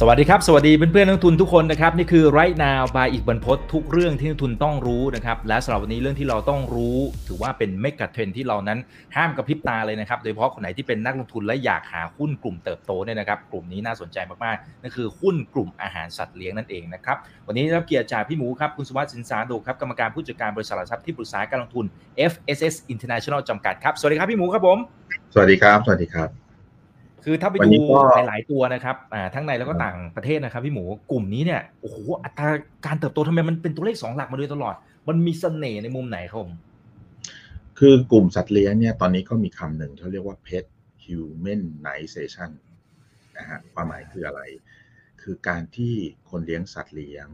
สวัสดีครับ สวัสดีเพื่อนๆนักทุนทุกคนนะครับนี่คือ right now by อีกบรรพททุกเรื่องที่นักทุนต้องรู้นะครับและสำหรับวันนี้เรื่องที่เราต้องรู้ ถือว่าเป็นเมกะเทรนที่เรานั้นห้ามกระพริบตาเลยนะครับ โดยเฉพาะคนไหนที่เป็นนักลงทุนและอยากหาหุ้นกลุ่มเติบโตเนี่ยนะครับกลุ่มนี้น่าสนใจมากๆนั่นคือหุ้นกลุ่มอาหารสัตว์เลี้ยงนั่นเองนะครับวันนี้รับเกียรติจากพี่หมูครับคุณสุวัสดิ์สินสาดูครับกรรมการผู้จัดการบริษัทหลักทรัพย์ที่ปรึกษาการลงทุน FSS International จำกัดครับสวัสดีครับพี่หมูครับผม สวัสดีครับสวัสดีครับ คือถ้าไปวันดูนี้ก็หลาย ๆ ตัวนะครับอ่าทั้งในแล้วก็ต่างประเทศนะครับพี่หมูกลุ่มนี้เนี่ยโอ้โหอัตราการเติบโตทำไมมันเป็นตัวเลขสองหลักมาโดยตลอด มันมีเสน่ห์ในมุมไหนครับผมคือกลุ่มสัตว์เลี้ยงเนี่ยตอนนี้ก็มีคำหนึ่งที่เรียกว่า pet humanization นะฮะความหมายคืออะไร คือการที่คนเลี้ยงสัตว์เลี้ยง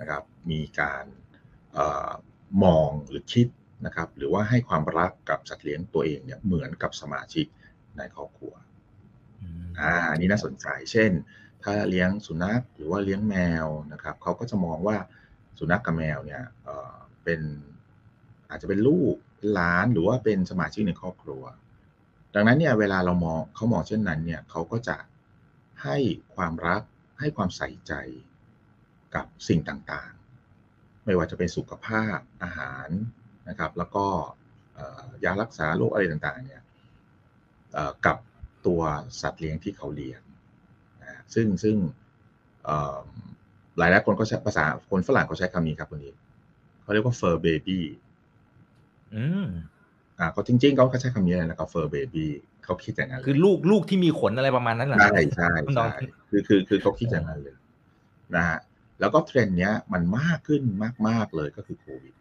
นะครับ มีการเออมองหรือคิดนะครับ หรือว่าให้ความรักกับสัตว์เลี้ยงตัวเองเนี่ยเหมือนกับสมาชิกในครอบครัว อ่าอันนี้น่าสนใจ เช่น ถ้าเลี้ยงสุนัขหรือว่าเลี้ยงแมวนะครับเขาก็จะมองว่าสุนัขกับแมวเนี่ยเป็นอาจจะเป็นลูกเป็นหลานหรือว่าเป็นสมาชิกในครอบครัว ดังนั้นเนี่ยเวลาเรามองเขามองเช่นนั้นเนี่ยเขาก็จะให้ความรักให้ความใส่ใจกับสิ่งต่างๆ ไม่ว่าจะเป็นสุขภาพอาหารนะครับ แล้วก็ยารักษาโรคอะไรต่างๆเนี่ยกับ ตัวสัตว์เลี้ยงที่เขาเลี้ยงนะซึ่งซึ่งเอ่อหลายหลายๆคนก็ใช้ภาษาคนฝรั่งเขาใช้คำนี้ครับคนนี้เขาเรียกว่า fur baby อืมอ่าเขาจริงๆเขาก็ใช้คำนี้เลยนะครับ fur baby เขาคิดอย่างนั้นเลยคือลูกลูกที่มีขนอะไรประมาณนั้นเหรอใช่ใช่น้องใช่คือคือคือเขาคิดอย่างนั้นเลยนะฮะแล้วก็เทรนด์เนี้ยมันมากขึ้นมาก ๆ เลยก็คือโควิด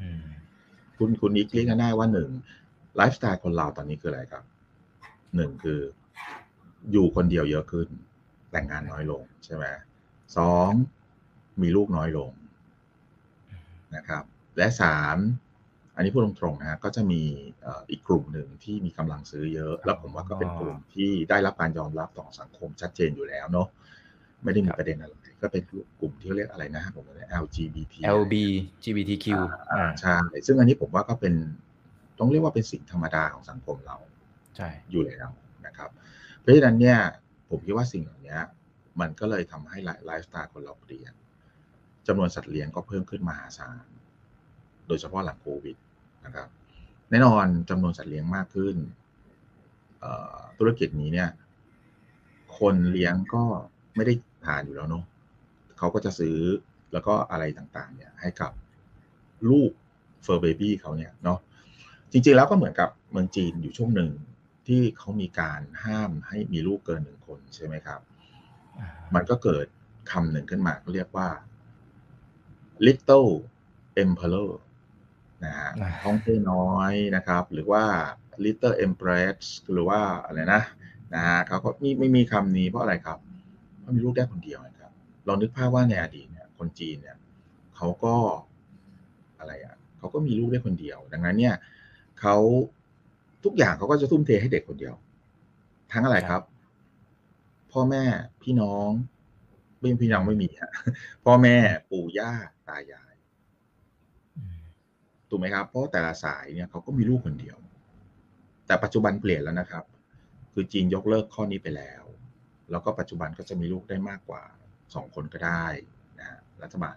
อืมคุณคุณนิกเรียกง่ายๆว่าหนึ่งไลฟ์สไตล์คนเราตอนนี้คืออะไรครับ หนึ่งคือ อยู่คนเดียวเยอะขึ้น แต่งงานน้อยลงใช่ไหมสองมีลูกน้อยลงนะครับ และสามอันนี้พูดตรงๆนะฮะก็จะมีเอ่ออีกกลุ่มหนึ่งที่มีกำลังซื้อเยอะ แล้วผมว่าก็เป็นกลุ่มที่ได้รับการยอมรับต่อสังคมชัดเจนอยู่แล้วเนาะไม่ได้มีประเด็นอะไรก็เป็นกลุ่มที่เรียกอะไรนะฮะผมเรียก LGBT LB GBTQ อ่าใช่ซึ่งอันนี้ผมว่าก็เป็นต้องเรียกว่าเป็นสิ่งธรรมดาของสังคมเราใช่ อยู่แล้วนะครับเพราะฉะนั้นเนี่ยผมคิดว่าสิ่งเหล่านี้มันก็เลยทำให้ไลฟ์สไตล์คนเราเปลี่ยนจำนวนสัตว์เลี้ยงก็เพิ่มขึ้นมหาศาลโดยเฉพาะหลังโควิดนะครับ แน่นอนจำนวนสัตว์เลี้ยงมากขึ้นธุรกิจนี้เนี่ย คนเลี้ยงก็ไม่ได้ทานอยู่แล้วเนาะเขาก็จะซื้อแล้วก็อะไรต่างๆ เนี่ย ให้กับลูกเฟอร์เบบี้เขาเนี่ยเนาะจริงๆแล้วก็เหมือนกับเมืองจีนอยู่ช่วงหนึ่ง ที่เขามีการห้ามให้มีลูกเกินหนึ่งคนใช่ไหมครับ มันก็เกิดคำหนึ่งขึ้นมาเขาเรียกว่า little emperor นะฮะอ่าท้องเต้น้อยนะครับ หรือว่า little empress หรือว่าอะไรนะนะฮะเขาก็มีไม่มีคำนี้เพราะอะไรครับ เพราะมีลูกได้คนเดียวนะครับลองนึกภาพว่าในอดีตเนี่ย คนจีนเนี่ยเขาก็อะไรอะเขาก็มีลูกได้คนเดียว ดังนั้นเนี่ยเขา ทุกอย่างเขาก็จะทุ่มเทให้เด็กคนเดียว ทั้งอะไรครับ พ่อแม่พี่น้องไม่พี่น้องไม่มีฮะพ่อแม่ปู่ย่าตายายถูกไหมครับ เพราะแต่ละสายเนี่ยเขาก็มีลูกคนเดียว แต่ปัจจุบันเปลี่ยนแล้วนะครับ คือจีนยกเลิกข้อนี้ไปแล้ว แล้วก็ปัจจุบันก็จะมีลูกได้มากกว่าสองคนก็ได้นะฮะรัฐบาล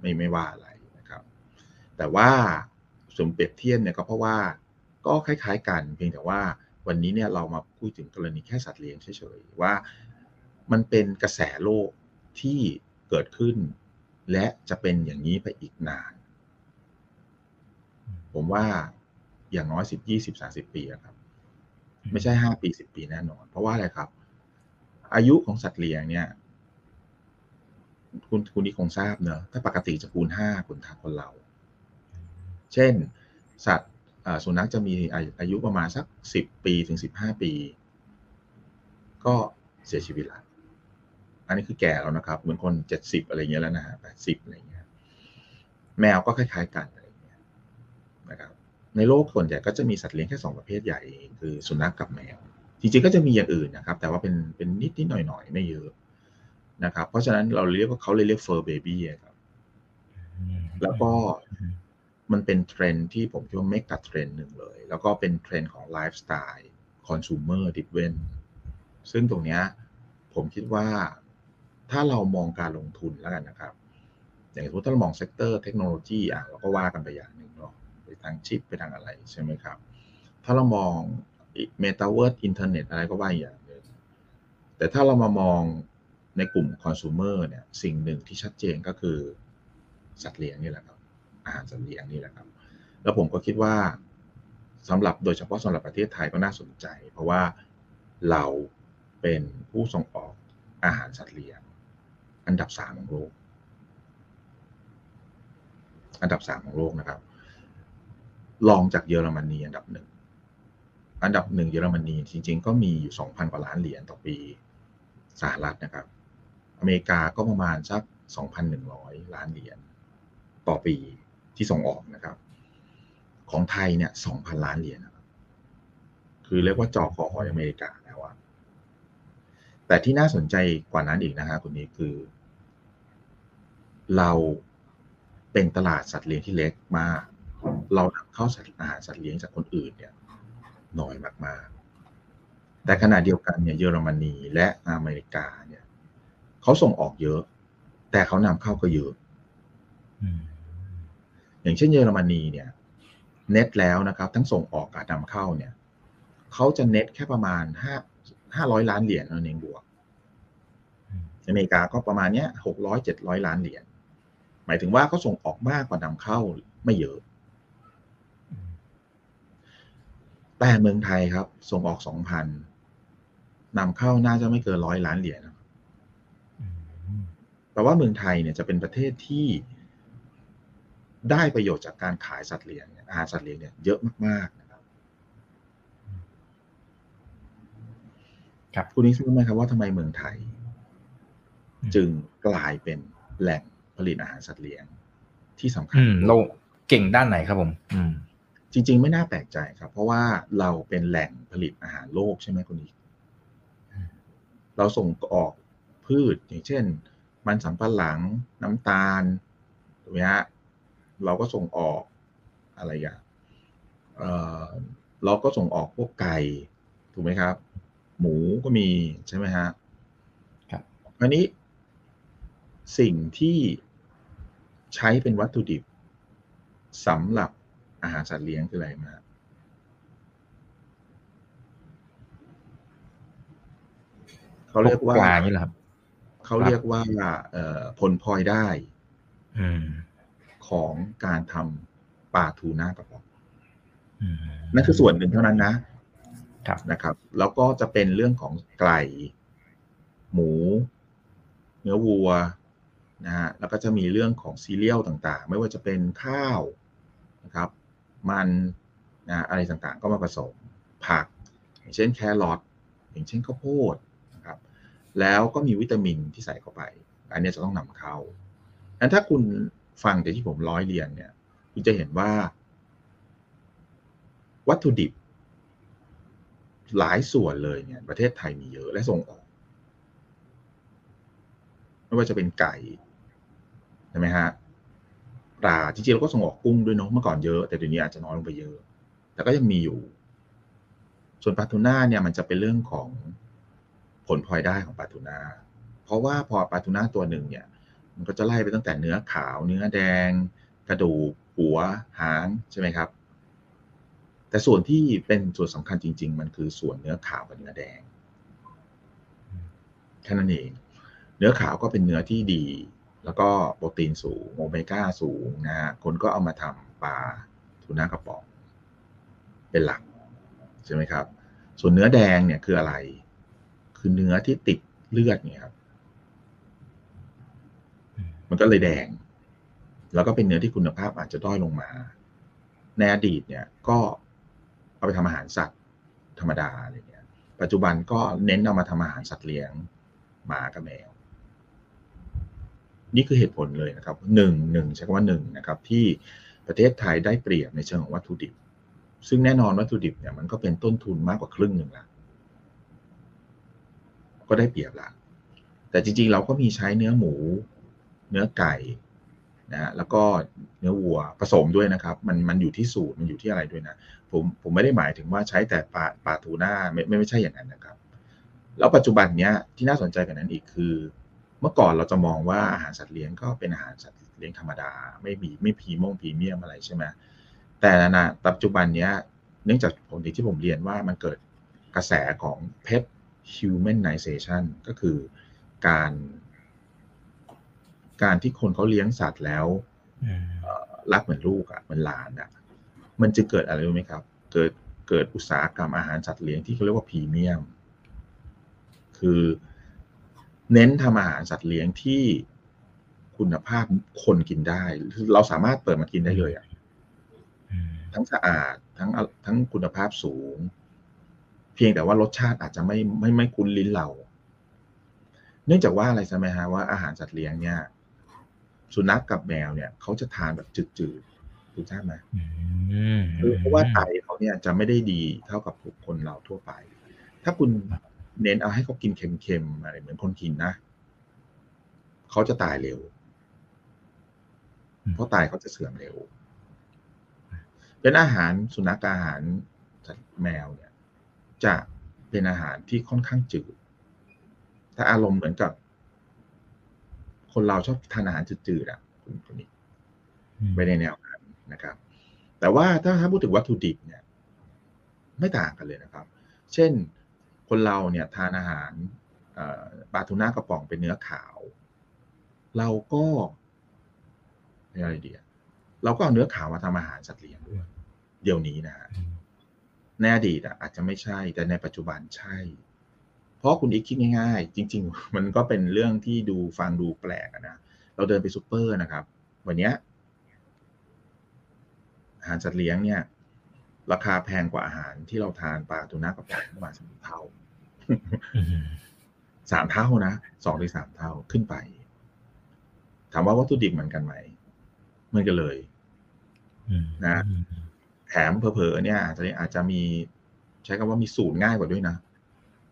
ไม่ไม่ว่าอะไรนะครับ แต่ว่าสมเปรียบเทียบเนี่ยก็เพราะว่า ก็คล้ายๆกัน เพียงแต่ว่าวันนี้เนี่ยเรามาพูดถึงกรณีแค่สัตว์เลี้ยงเฉยๆว่ามันเป็นกระแสโลกที่เกิดขึ้น และจะเป็นอย่างนี้ไปอีกนาน ผมว่าอย่างน้อยสิบยี่สิบสาสิบปีอะครับ ไม่ใช่ห้าปีสิบปีแน่นอน เพราะว่าอะไรครับ อายุของสัตว์เลี้ยงเนี่ย คุณคุณนี่คงทราบเนอะถ้าปกติจะคูณห้าคุณทาคนเรา เช่น สัตว์อ่า สุนัขจะมีอาอายุประมาณสักสิบปีถึงสิบห้าปี ก็เสียชีวิตละอันนี้คือแก่แล้วนะครับ เหมือนคนเจ็ดสิบอะไรเงี้ยแล้วนะฮะแปดสิบอะไรเงี้ย แมวก็คล้ายๆกันอะไรเงี้ยนะครับ ในโลกส่วนใหญ่ก็จะมีสัตว์เลี้ยงแค่สองประเภทใหญ่เองคือสุนัขกับแมว จริงๆก็จะมีอย่างอื่นนะครับ แต่ว่าเป็นเป็นนิดนิดๆหน่อยหน่อยๆไม่เยอะนะครับ เพราะฉะนั้นเราเรียกว่าเขาเลยเรียก fur baby ครับ แล้วก็ มันเป็นเทรนด์ที่ผมคิดว่าเมกะเทรนด์หนึ่งเลย แล้วก็เป็นเทรนด์ของ lifestyle consumer driven ซึ่งตรงนี้ผมคิดว่าถ้าเรามองการลงทุนแล้วกันนะครับ อย่างสมมติถ้าเรามอง sector เทคโนโลยีอะเราก็ว่ากันไปอย่างหนึ่งเนาะไปทางชิปไปทางอะไรใช่ไหมครับ ถ้าเรามองเมตาเวิร์สอินเทอร์เน็ตอะไรก็ว่าอย่างหนึ่งแต่ถ้าเรามามองในกลุ่มคอน sumer เนี่ยสิ่งหนึ่งที่ชัดเจนก็คือสัตว์เลี้ยงนี่แหละครับ อาหารสัตว์เลี้ยงนี่แหละครับ แล้วผมก็คิดว่าสำหรับโดยเฉพาะสำหรับประเทศไทยก็น่าสนใจ เพราะว่าเราเป็นผู้ส่งออกอาหารสัตว์เลี้ยง อันดับสามของโลก อันดับสามของโลกนะครับรองจากเยอรมนีอันดับหนึ่งอันดับหนึ่งเยอรมนีจริง ๆ ก็มีอยู่สองพันกว่าล้านเหรียญต่อปีสหรัฐนะครับ อเมริกาก็ประมาณสักสองพันหนึ่งร้อยล้านเหรียญต่อปี ที่ส่งออกนะครับ ของไทยเนี่ยสองพันล้านเหรียญคือเรียกว่าจอคอหอยอเมริกาแล้วอะแต่ที่น่าสนใจกว่านั้นอีกนะฮะคุณนี้คือ เราเป็นตลาดสัตว์เลี้ยงที่เล็กมาก เรานำเข้าสัตว์อาหารสัตว์เลี้ยงจากคนอื่นเนี่ยน้อยมากๆ แต่ขณะเดียวกันเนี่ยเยอรมนีและอเมริกาเนี่ยเขาส่งออกเยอะ แต่เขานำเข้าก็เยอะ อย่างเช่นเยอรมนีเนี่ยเน็ตแล้วนะครับ ทั้งส่งออกกับนำเข้าเนี่ยเขาจะเน็ตแค่ประมาณห้าห้าร้อยล้านเหรียญนั่นเองบวกอเมริกาก็ประมาณเนี้ยหกร้อยเจ็ดร้อยล้านเหรียญหมายถึงว่าเขาส่งออกมากกว่านำเข้าไม่เยอะ แต่เมืองไทยครับ ส่งออกสองพันนำเข้าน่าจะไม่เกินร้อยล้านเหรียญแปลว่าเมืองไทยเนี่ยจะเป็นประเทศที่ ได้ประโยชน์จากการขายสัตว์เลี้ยงอาหารสัตว์เลี้ยงเนี่ยเยอะมากๆนะครับ ครับคุณนิสรู้ไหมครับว่าทำไมเมืองไทย จึงกลายเป็นแหล่งผลิตอาหารสัตว์เลี้ยงที่สำคัญอืมเราเก่งด้านไหนครับผม อืมจริง ๆ ไม่น่าแปลกใจครับ เพราะว่าเราเป็นแหล่งผลิตอาหารโลกใช่ไหมคุณนิกเราส่งออกพืชอย่างเช่น มันสำปะหลังน้ำตาลถูกไหมฮะ เราก็ส่งออกอะไรอย่างเอ่อเราก็ส่งออกพวกไก่ ถูกไหมครับ หมูก็มีใช่ไหมฮะครับอันนี้สิ่งที่ใช้เป็นวัตถุดิบสำหรับอาหารสัตว์เลี้ยงคืออะไรมาเขาเรียกว่าปลานี่แหละครับเขาเรียกว่าเอ่อผลพลอยได้ อืม ของการทำปลาทูน่ากระป๋องอืมนั่นคือส่วนหนึ่งเท่านั้นนะครับนะครับ แล้วก็จะเป็นเรื่องของไก่หมู เนื้อวัวนะฮะแล้วก็จะมีเรื่องของซีเรียลต่างๆ ไม่ว่าจะเป็นข้าวนะครับ มันนะอะไรต่างๆ ก็มาผสมผัก อย่างเช่นแครอทอย่างเช่นข้าวโพดนะครับ แล้วก็มีวิตามินที่ใส่เข้าไป อันเนี้ยจะต้องนำเข้างั้นถ้าคุณ ฟังจากที่ผมร้อยเรียนเนี่ย คุณจะเห็นว่า วัตถุดิบ หลายส่วนเลยเนี่ย ประเทศไทยมีเยอะและส่งออก ไม่ว่าจะเป็นไก่ใช่ไหมฮะปลาจริงๆเราก็ส่งออกกุ้งด้วยเนาะเมื่อก่อนเยอะ แต่เดี๋ยวนี้อาจจะน้อยลงไปเยอะ แต่ก็ยังมีอยู่ ส่วนปลาทูน่าเนี่ยมันจะเป็นเรื่องของผลพลอยได้ของปลาทูน่าเพราะว่าพอปลาทูน่าตัวหนึ่งเนี่ย มันก็จะไล่ไปตั้งแต่เนื้อขาว เนื้อแดง กระดูกหัวหางใช่ไหมครับ แต่ส่วนที่เป็นส่วนสำคัญจริง ๆ มันคือส่วนเนื้อขาวกับเนื้อแดงแค่นั้นเอง เนื้อขาวก็เป็นเนื้อที่ดี แล้วก็โปรตีนสูงโอเมก้าสูงนะฮะคนก็เอามาทำปลาทูน่ากระป๋อง เป็นหลักใช่ไหมครับ ส่วนเนื้อแดงเนี่ยคืออะไร คือเนื้อที่ติดเลือดเนี่ยครับ มันก็เลยแดง แล้วก็เป็นเนื้อที่คุณภาพอาจจะด้อยลงมา ในอดีตเนี่ยก็เอาไปทำอาหารสัตว์ธรรมดาอะไรเงี้ย ปัจจุบันก็เน้นเอามาทำอาหารสัตว์เลี้ยงหมากับแมว นี่คือเหตุผลเลยนะครับหนึ่งหนึ่งใช้คำว่าหนึ่งนะครับ ที่ประเทศไทยได้เปรียบในเชิงของวัตถุดิบ ซึ่งแน่นอนวัตถุดิบเนี่ยมันก็เป็นต้นทุนมากกว่าครึ่งหนึ่งละก็ได้เปรียบละแต่จริงๆ เราก็มีใช้เนื้อหมู เนื้อไก่นะฮะแล้วก็เนื้อวัวผสมด้วยนะครับ มันมันอยู่ที่สูตรมันอยู่ที่อะไรด้วยนะผมผมไม่ได้หมายถึงว่าใช้แต่ปลาปลาทูน่าไม่ไม่ไม่ใช่อย่างนั้นนะครับ แล้วปัจจุบันเนี้ยที่น่าสนใจกันนั้นอีกคือ เมื่อก่อนเราจะมองว่าอาหารสัตว์เลี้ยงก็เป็นอาหารสัตว์เลี้ยงธรรมดา ไม่มีไม่พรีมงพรีเมียมอะไรใช่ไหมแต่นะปัจจุบันเนี้ยเนื่องจากผมที่ผมเรียนว่ามันเกิดกระแสของ pet humanization ก็คือการ การที่คนเขาเลี้ยงสัตว์แล้วอืมเอ่อรักเหมือนลูกอะ่ะเหมือนหลานอะ่ะมันจะเกิดอะไรรู้ไหมครับ เกิดเกิดอุตสาหกรรมอาหารสัตว์เลี้ยงที่เขาเรียกว่าพรีเมียม คือเน้นทำอาหารสัตว์เลี้ยงที่คุณภาพคนกินได้คือเราสามารถเปิดมากินได้เลยอะอืมทั้งสะอาดทั้งทั้งคุณภาพสูง เพียงแต่ว่ารสชาติอาจจะไม่ไม่ไม่คุ้นลิ้นเรา เนื่องจากว่าอะไรใช่ไหมฮะว่าอาหารสัตว์เลี้ยงเนี่ย สุนัขกับแมวเนี่ยเขาจะทานแบบจืดๆถูกใช่ไหมอืมคือเพราะว่าไตเขาเนี่ยจะไม่ได้ดีเท่ากับคนเราทั่วไป ถ้าคุณเน้นเอาให้เขากินเค็มๆอะไรเหมือนคนกินนะเขาจะตายเร็ว เพราะไตเขาจะเสื่อมเร็ว เป็นอาหารสุนัขกับอาหารสัตว์แมวเนี่ย จะเป็นอาหารที่ค่อนข้างจืด ถ้าอารมณ์เหมือนกับ คนเราชอบทานอาหารจืดๆอะคุณคนนี้ไปในแนวนั้นนะครับ แต่ว่าถ้าถ้าพูดถึงวัตถุดิบเนี่ย ไม่ต่างกันเลยนะครับ เช่นคนเราเนี่ยทานอาหารเอ่อปลาทูน่ากระป๋องเป็นเนื้อขาว เราก็เรียกอะไรดีอะเราก็เอาเนื้อขาวมาทำอาหารสัตว์เลี้ยงด้วย เดี๋ยวนี้นะฮะในอดีตอะอาจจะไม่ใช่ แต่ในปัจจุบันใช่เพ ราะคุณอีกคิดง่ายๆ จริง ๆ มันก็เป็นเรื่องที่ดูฟังดูแปลกอะนะเราเดินไปซูเปอร์นะครับ วันเนี้ยอาหารสัตว์เลี้ยงเนี่ย ราคาแพงกว่าอาหารที่เราทานปลาทูน่ากระป๋องประมาณสามเท่าอืมสามเท่านะสองหรือสามเท่าขึ้นไป ถามว่าวัตถุดิบเหมือนกันไหมเหมือนกันเลยอืมนะแถมเผลอๆเนี่ยอาจจะอาจจะมี ใช้คำว่ามีสูตรง่ายกว่าด้วยนะเพ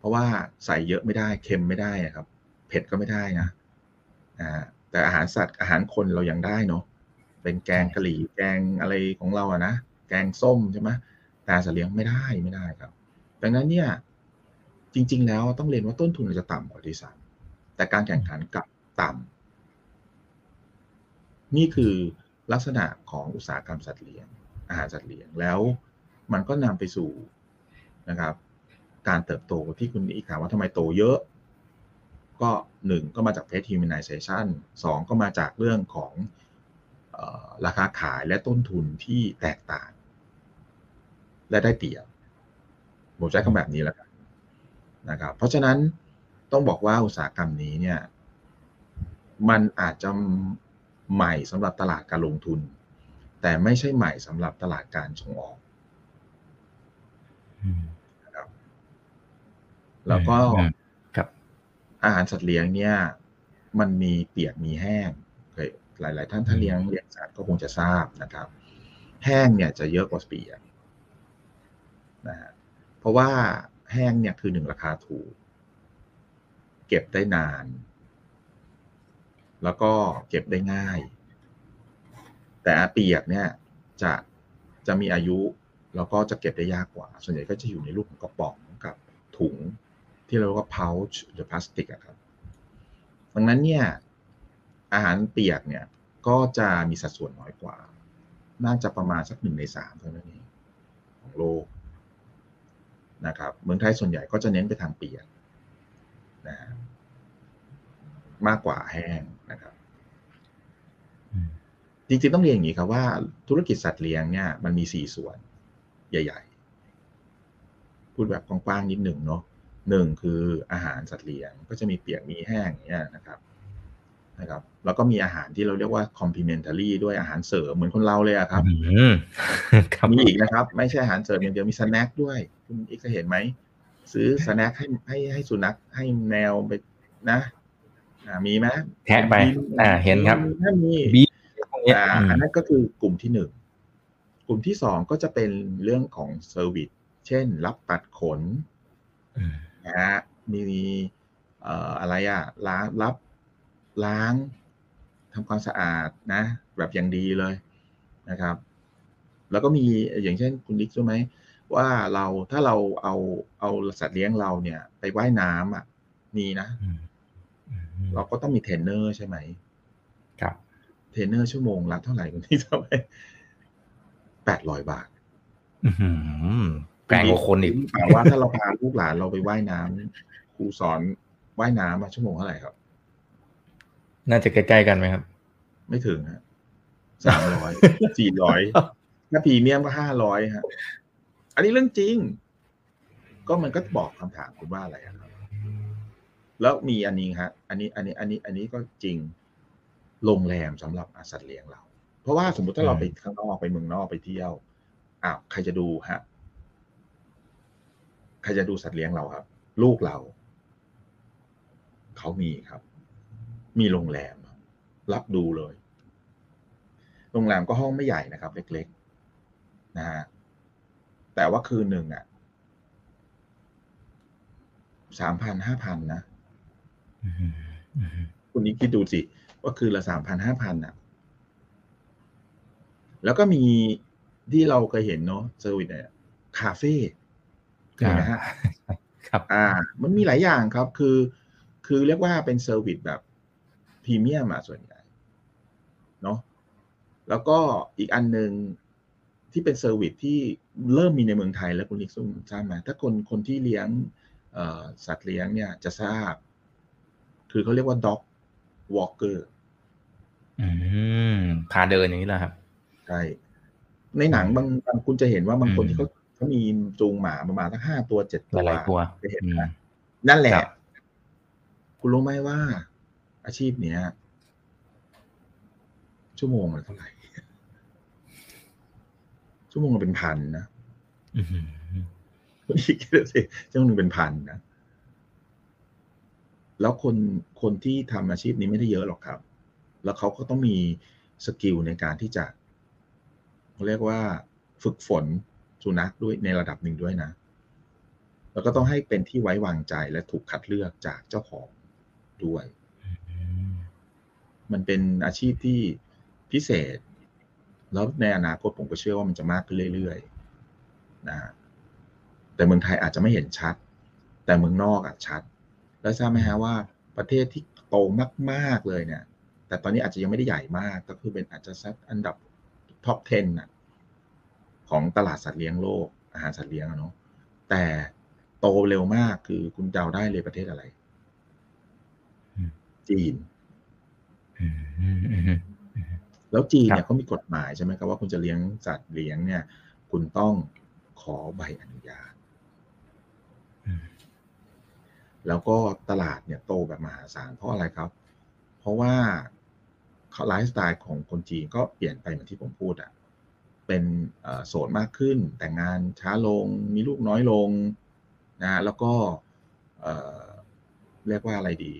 ราะว่าใส่เยอะไม่ได้เค็มไม่ได้อะครับ เผ็ดก็ไม่ได้นะอ่าแต่อาหารสัตว์อาหารคนเรายังได้เนาะเป็นแกงกะหรี่แกงอะไรของเราอะนะแกงส้มใช่ไหมแต่อาสัตว์เลี้ยงไม่ได้ไม่ได้ครับ ดังนั้นเนี่ยจริง ๆ แล้วต้องเรียนว่าต้นทุนเราจะต่ำกว่าที่ซ้ำแต่การแข่งขันกลับต่ำนี่คือลักษณะของอุตสาหกรรมสัตว์เลี้ยง อาหารสัตว์เลี้ยงแล้วมันก็นำไปสู่นะครับ การเติบโตที่คุณอีกถามว่าทำไมโตเยอะ ก็หนึ่งก็มาจาก pet humanization สองก็มาจากเรื่องของออราคาขายและต้นทุนที่แตกต่าง และได้เปรียบผมใช้คำแบบนี้แล้วกันนะครับ เพราะฉะนั้นต้องบอกว่าอุตสาหกรรมนี้เนี่ย มันอาจจะใหม่สำหรับตลาดการลงทุน แต่ไม่ใช่ใหม่สำหรับตลาดการส่งออก แล้วก็อืมครับอาหารสัตว์เลี้ยงเนี่ย มันมีเปียกมีแห้งเคยหลาย ๆ ท่านถ้าเลี้ยงเลี้ยงสัตว์ก็คงจะทราบนะครับ แห้งเนี่ยจะเยอะกว่าเปียกนะฮะเพราะว่าแห้งเนี่ยคือหนึ่งราคาถูก เก็บได้นาน แล้วก็เก็บได้ง่าย แต่อาเปียกเนี่ยจะจะมีอายุแล้วก็จะเก็บได้ยากกว่า ส่วนใหญ่ก็จะอยู่ในรูปของกระป๋องกับถุง ที่เราเรียกว่า pouch หรือพลาสติกอะครับ ดังนั้นเนี่ยอาหารเปียกเนี่ยก็จะมีสัดส่วนน้อยกว่า น่าจะประมาณสักหนึ่งในสามเท่านั้นเองของโลกนะครับ เมืองไทยส่วนใหญ่ก็จะเน้นไปทางเปียกนะมากกว่าแห้งนะครับจริงๆต้องเรียนอย่างนี้ครับว่าธุรกิจสัตว์เลี้ยงเนี่ยมันมีสี่ส่วน ใหญ่ ๆ พูดแบบกว้างๆนิดหนึ่งเนาะ หนึ่งคืออาหารสัตว์เลี้ยงก็จะมีเปียกมีแห้งอย่างเงี้ยนะครับนะครับ แล้วก็มีอาหารที่เราเรียกว่า complementary ด้วยอาหารเสริมเหมือนคนเราเลยอะครับอืมครับมีอีกนะครับ ไม่ใช่อาหารเสริมอย่างเดียวมี snack ด้วยคุณอีกเคยเห็นไหมซื้อ snack ให้ให้ให้สุนัขให้แมวไปนะอ่ามีไหมแทะไปอ่าเห็นครับถ้ามีบีพวกเนี้ยอ่าอืมอันนั้นก็คือกลุ่มที่หนึ่งกลุ่มที่สองก็จะเป็นเรื่องของ service เช่น รับตัดขนอืม นะฮะมีเอ่ออะไรอะล้างรับล้างทำความสะอาดนะ แบบอย่างดีเลยนะครับ แล้วก็มีอย่างเช่นคุณดิ๊กรู้ไหมว่าเราถ้าเราเอาเอาสัตว์เลี้ยงเราเนี่ย ไปว่ายน้ำอะมีนะอืมอืมเราก็ต้องมีเทรนเนอร์ใช่ไหมครับเทรนเนอร์ชั่วโมงละเท่าไหร่คุณที่ทำไมแปดร้อยบาทอื้อหือ แพงกว่าคนอีกถามว่าถ้าเราพาลูกหลานเราไปว่ายน้ำครูสอนว่ายน้ำอะชั่วโมงเท่าไหร่ครับ น่าจะใกล้ๆกันไหมครับ ไม่ถึงฮะสามร้อยสี่ร้อยถ้าพรีเมียมก็ห้าร้อยฮะ อันนี้เรื่องจริง ก็มันก็บอกคำถามคุณว่าอะไรอะครับ แล้วมีอันนี้ฮะ อันนี้ อันนี้ อันนี้ อันนี้ก็จริง โรงแรมสำหรับอาสัตว์เลี้ยงเรา เพราะว่าสมมุติถ้าเราอืมไปข้างนอกไปเมืองนอกไปเที่ยว อ้าวใครจะดูฮะ ใครจะดูสัตว์เลี้ยงเราครับ ลูกเรา เขามีครับ มีโรงแรม รับดูเลย โรงแรมก็ห้องไม่ใหญ่นะครับ เล็กๆนะฮะแต่ว่าคืนหนึ่งอะสามพันห้าพันนะคุณนี้คิดดูสิ ว่าคืนละสามพันห้าพันอะ แล้วก็มีที่เราเคยเห็นเนาะ service เนี่ยคาเฟ่ นไหมฮะครับ อ่า มันมีหลายอย่างครับ คือ คือเรียกว่าเป็น service แบบพรีเมียมอะส่วนใหญ่เนาะแล้วก็อีกอันหนึ่งที่เป็น service ที่เริ่มมีในเมืองไทยแล้วคุณลิกซุ่มทราบไหมถ้าคนคนที่เลี้ยงเอ่อสัตว์เลี้ยงเนี่ยจะทราบ คือเขาเรียกว่า dog walker อืมพาเดินอย่างนี้แหละครับใช่ในหนังบางบางคุณจะเห็นว่าบางคนอืมที่เขา เขามีจูงหมาประมาณทั้งห้าตัวเจ็ดหตัวลายๆตัวจะเห็นอืมนะนั่นแหละครับคุณรู้ไหมว่า อาชีพเนี้ย ชั่วโมงละเท่าไหร่ ชั่วโมงละเป็นพันนะอื้อหือคุณอีกคิดดูสิชั่วโมงหนึ่งเป็นพันนะแล้วคนคนที่ทำอาชีพนี้ไม่ได้เยอะหรอกครับ แล้วเขาก็ต้องมีสกิลในการที่จะเขาเรียกว่าฝึกฝน สุนัขด้วยในระดับหนึ่งด้วยนะ แล้วก็ต้องให้เป็นที่ไว้วางใจและถูกคัดเลือกจากเจ้าของด้วย มันเป็นอาชีพที่พิเศษ แล้วในอนาคตผมก็เชื่อว่ามันจะมากขึ้นเรื่อยๆนะแต่เมืองไทยอาจจะไม่เห็นชัด แต่เมืองนอกอะชัด แล้วทราบไหมฮะว่าประเทศที่โตมาก ๆ เลยเนี่ย แต่ตอนนี้อาจจะยังไม่ได้ใหญ่มาก ก็คือเป็นอาจจะสักอันดับท็อป 10น่ะ ของตลาดสัตว์เลี้ยงโลก อาหารสัตว์เลี้ยงอะเนาะแต่โตเร็วมากคือคุณเดาได้เลยประเทศอะไร จีนอืมอืมอืมอืมแล้วจีนครับเนี่ยเขามีกฎหมายใช่ไหมครับว่าคุณจะเลี้ยงสัตว์เลี้ยงเนี่ย คุณต้องขอใบอนุญาตอืมแล้วก็ตลาดเนี่ยโตแบบมหาศาลเพราะอะไรครับ เพราะว่าเขาไลฟ์สไตล์ของคนจีนก็เปลี่ยนไปเหมือนที่ผมพูดอะ่ะ เป็นโสดมากขึ้น แต่งงานช้าลงมีลูกน้อยลงนะแล้วก็เรียกว่าอะไรดี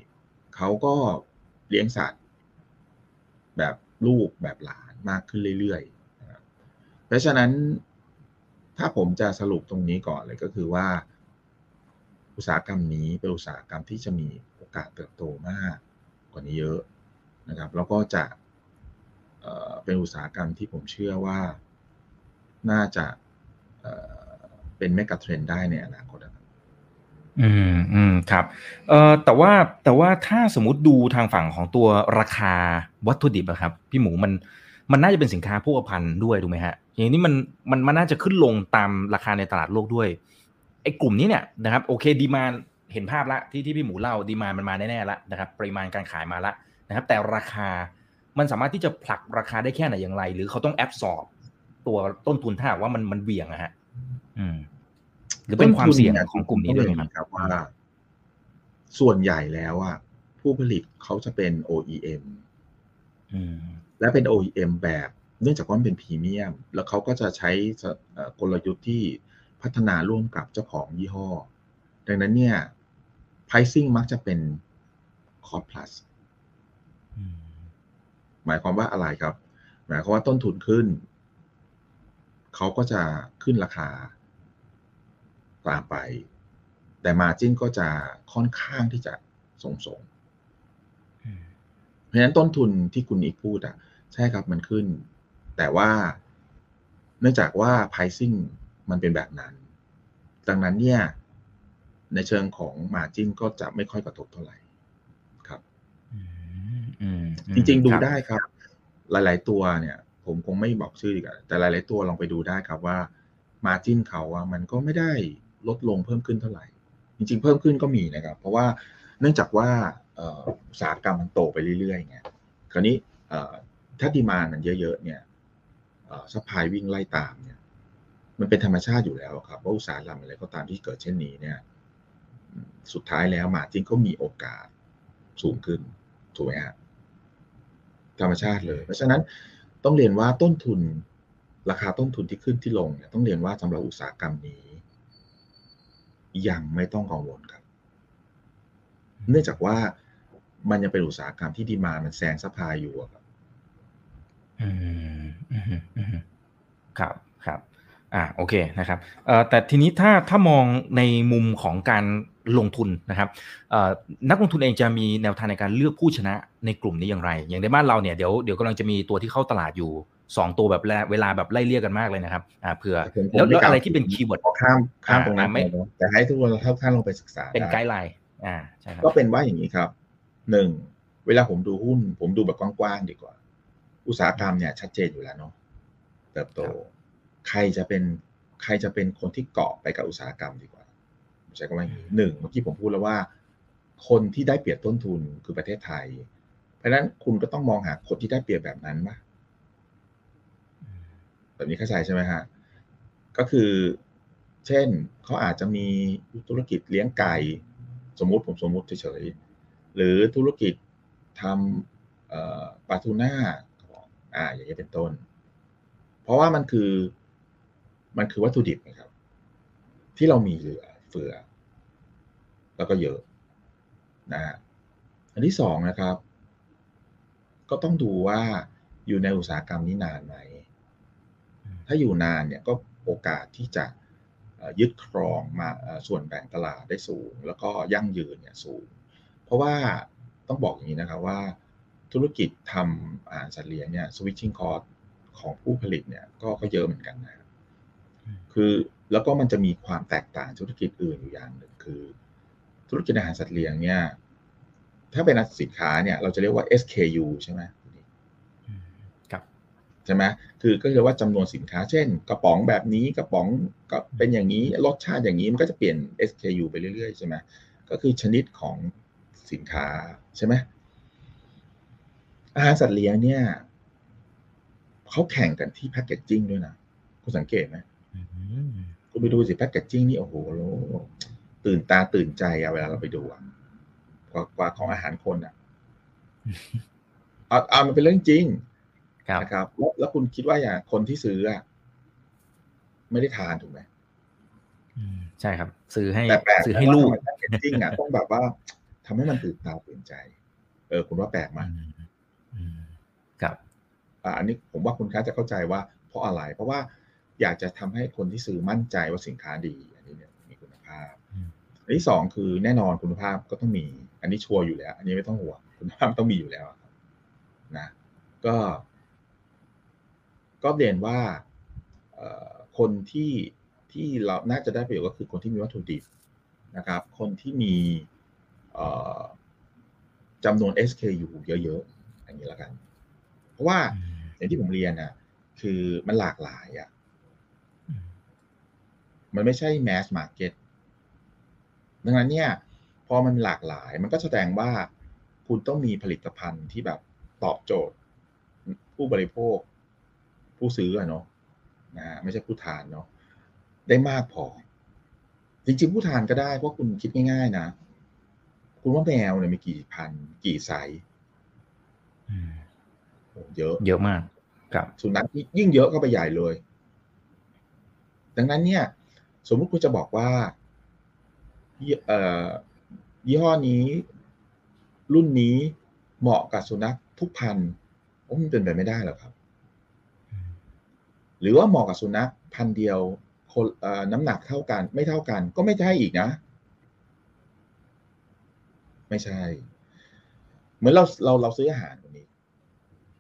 เขาก็เลี้ยงสัตว์ แบบลูกแบบหลานมากขึ้นเรื่อยๆนะเพราะฉะนั้นถ้าผมจะสรุปตรงนี้ก่อนเลยก็คือว่า อุตสาหกรรมนี้เป็นอุตสาหกรรมที่จะมีโอกาสเติบโตมากกว่านี้เยอะนะครับ แล้วก็จะเเป็นอุตสาหกรรมที่ผมเชื่อว่า น่าจะเป็นเมกะเทรนด์ได้ในอนาคตนะครับอืมอืมครับเอ่อแต่ว่าแต่ว่าถ้าสมมติดูทางฝั่งของตัวราคาวัตถุดิบอะครับ พี่หมูมันมันน่าจะเป็นสินค้าโภคภัณฑ์ด้วยถูกไหมฮะ อย่างนี้มันมันมันน่าจะขึ้นลงตามราคาในตลาดโลกด้วยไอ้กลุ่มนี้เนี่ยนะครับโอเค demand เห็นภาพละที่ที่พี่หมูเล่า demand มันมาแน่ๆละนะครับปริมาณการขายมาละนะครับ แต่ราคามันสามารถที่จะผลักราคาได้แค่ไหนอย่างไร หรือเขาต้องแอบสอบ ตัวต้นทุนถ้าหากว่ามันมันเบี่ยงอะฮะ อืม หรือเป็นความเสี่ยงของกลุ่มนี้ด้วยไหมครับครับว่า ส่วนใหญ่แล้วอะผู้ผลิตเขาจะเป็น OEM อืมและเป็น OEM แบบเนื่องจากว่ามันเป็นพรีเมียม แล้วเขาก็จะใช้สเอ่อกลยุทธ์ที่พัฒนาร่วมกับเจ้าของยี่ห้อ ดังนั้นเนี่ย pricing มักจะเป็น cost plus อืมหมายความว่าอะไรครับ หมายความว่าต้นทุนขึ้น เขาก็จะขึ้นราคาตามไป แต่มาจิ้นก็จะค่อนข้างที่จะส่งส่งอืมเพราะฉะนั้นต้นทุนที่คุณอีกพูดอะ ใช่ครับมันขึ้น แต่ว่าเนื่องจากว่า pricing มันเป็นแบบนั้น ดังนั้นเนี่ย ในเชิงของ margin ก็จะไม่ค่อยกระทบเท่าไหร่ครับอืมอืมจริงๆดูคบได้ครับ หลาย ๆ ตัวเนี่ย ผมคงไม่บอกชื่อดีกว่าแต่หลาย ๆ ตัวลองไปดูได้ครับว่า margin เขาอะมันก็ไม่ได้ลดลงเพิ่มขึ้นเท่าไหร่ จริง ๆ เพิ่มขึ้นก็มีนะครับ เพราะว่าเนื่องจากว่าอุตสาหกรรมมันโตไปเรื่อยๆไงคราวนี้ถ้าดีมานมันเยอะๆเนี่ยซัพพลายวิ่งไล่ตามเนี่ย มันเป็นธรรมชาติอยู่แล้วครับว่าอุตสาหกรรมอะไรก็ตามที่เกิดเช่นนี้เนี่ย สุดท้ายแล้วมาจิ้นก็มีโอกาสสูงขึ้นถูกไหมฮะธรรมชาติเลย เพราะฉะนั้น ต้องเรียนว่าต้นทุน ราคาต้นทุนที่ขึ้นที่ลงเนี่ยต้องเรียนว่าสำหรับอุตสาหกรรมนี้ ยังไม่ต้องกังวลครับ เนื่องจากว่ามันยังเป็นอุตสาหกรรมที่ demand มันแซง supply อยู่อะครับอืมอืมอืมครับครับ อ่าโอเคนะครับเอ่อแต่ทีนี้ถ้าถ้ามองในมุมของการ ลงทุนนะครับเอ่อนักลงทุนเองจะมีแนวทางในการเลือกผู้ชนะในกลุ่มนี้อย่างไร อย่างในบ้านเราเนี่ยเดี๋ยวเดี๋ยวกำลังจะมีตัวที่เข้าตลาดอยู่สองตัวแบบแลเวลาแบบไล่เลี่ยกันมากเลยนะครับอ่าเผื่อผมผมแล้วแล้วม่กาอะไรที่เป็น keyword ขอข้ามข้ามอ่าตรงนั้นอ่าไม่ไปเนอะแต่ให้ทุกคนทุกท่านลงไปศึกษาเป็นได้ไกด์ไลน์อ่าใช่ครับก็เป็นว่าอย่างนี้ครับหนึ่งเวลาผมดูหุ้น ผมดูแบบกว้างๆดีกว่า อุตสาหกรรมเนี่ยชัดเจนอยู่แล้วเนาะเติบโต ใครจะเป็นใครจะเป็นคนที่เกาะไปกับอุตสาหกรรมดีกว่า ใช้คำว่าหนึ่งเมื่อกี้ผมพูดแล้วว่า คนที่ได้เปรียบต้นทุนคือประเทศไทย เพราะฉะนั้นคุณก็ต้องมองหาคนที่ได้เปรียบแบบนั้นมาแบบนี้เข้าใจใช่ไหมฮะก็คือ เช่นเขาอาจจะมีธุรกิจเลี้ยงไก่ สมมุติผมสมมุติเฉยๆหรือธุรกิจทำปลาทูน่าอ่า อย่างนี้ยเป็นต้น เพราะว่ามันคือมันคือวัตถุดิบนะครับ ที่เรามีเหลือ เฟือ แล้วก็เยอะนะฮะอันที่สองนะครับ ก็ต้องดูว่าอยู่ในอุตสาหกรรมนี้นานไหม ถ้าอยู่นานเนี่ยก็โอกาสที่จะเอ่อยึดครองมาเอ่อส่วนแบ่งตลาดได้สูง แล้วก็ยั่งยืนเนี่ยสูง เพราะว่าต้องบอกอย่างนี้นะครับว่าธุรกิจทำอาหารสัตว์เลี้ยงเนี่ย switching cost ของผู้ผลิตเนี่ยก็ก็เยอะเหมือนกันนะครับคือ แล้วก็มันจะมีความแตกต่างธุรกิจอื่นอยู่อย่างหนึ่งคือ ธุรกิจอาหารสัตว์เลี้ยงเนี่ย ถ้าเป็นสินค้าเนี่ยเราจะเรียกว่า SKU ใช่ไหมครับใช่ไหมคือก็เรียกว่าจำนวนสินค้า เช่น กระป๋องแบบนี้กระป๋องก็เป็นอย่างนี้รสชาติอย่างนี้มันก็จะเปลี่ยน SKU ไปเรื่อยๆใช่ไหมก็คือชนิดของสินค้าใช่ไหมอาหารสัตว์เลี้ยงเนี่ยเขาแข่งกันที่แพคเกจจิ้งด้วยนะคุณสังเกตไหมอืม คุณไปดูสิแพคเกจจิ้งนี่โอ้โหตื่นตาตื่นใจอะเวลาเราไปดูอะกว่ากว่าของอาหารคนอะเอาเอามันเป็นเรื่องจริงครับนะครับแล้วแล้วคุณคิดว่าอย่างคนที่ซื้ออะไม่ได้ทานถูกไหมอืมใช่ครับ ซื้อให้แต่แปลกซื้อให้ลูกแพคเกจจิ้งอะต้องแบบว่าทำให้มันตื่นตาตื่นใจ เออ คุณว่าแปลกไหมอืมอืมครับอ่าอันนี้ผมว่าคุณค้าจะเข้าใจว่าเพราะอะไร เพราะว่า อยากจะทำให้คนที่ซื้อมั่นใจว่าสินค้าดี อันนี้เนี่ยมีคุณภาพอืมอันที่สองคือแน่นอนคุณภาพก็ต้องมี อันนี้ชัวร์อยู่แล้ว อันนี้ไม่ต้องห่วงคุณภาพต้องมีอยู่แล้วครับนะ ก็ ก็เรียนว่าเอ่อคนที่ที่เราน่าจะได้ประโยชน์ก็คือคนที่มีวัตถุดิบนะครับ คนที่มีเอ่อจำนวน SKU เยอะๆอย่างนี้แล้วกัน เพราะว่าอืมอย่างที่ผมเรียนอะคือมันหลากหลายอะอืม มันไม่ใช่ mass market ดังนั้นเนี่ยพอมันหลากหลายมันก็แสดงว่าคุณต้องมีผลิตภัณฑ์ที่แบบตอบโจทย์ ผู้บริโภค ผู้ซื้ออะเนาะนะฮะไม่ใช่ผู้ทานเนาะได้มากพอ จริงๆ ผู้ทานก็ได้เพราะคุณคิดง่ายๆ นะ คุณว่าแมวเนี่ยมีกี่พัน กี่ไซส์อืมโอ้เยอะ เยอะมาก ครับ สุนัขยิ่งเยอะก็ไปใหญ่เลย ดังนั้นเนี่ย สมมุติคุณจะบอกว่ายี่เอ่อยี่ห้อนี้ รุ่นนี้เหมาะกับสุนัขทุกพันธุ์โอ้มันเป็นไปไม่ได้หรอกครับ หรือว่าเหมาะกับสุนัขพันธุ์เดียวคนเอ่อน้ำหนักเท่ากัน ไม่เท่ากัน ก็ไม่ใช่อีกนะ ไม่ใช่ เหมือนเราเราเราซื้ออาหารวันนี้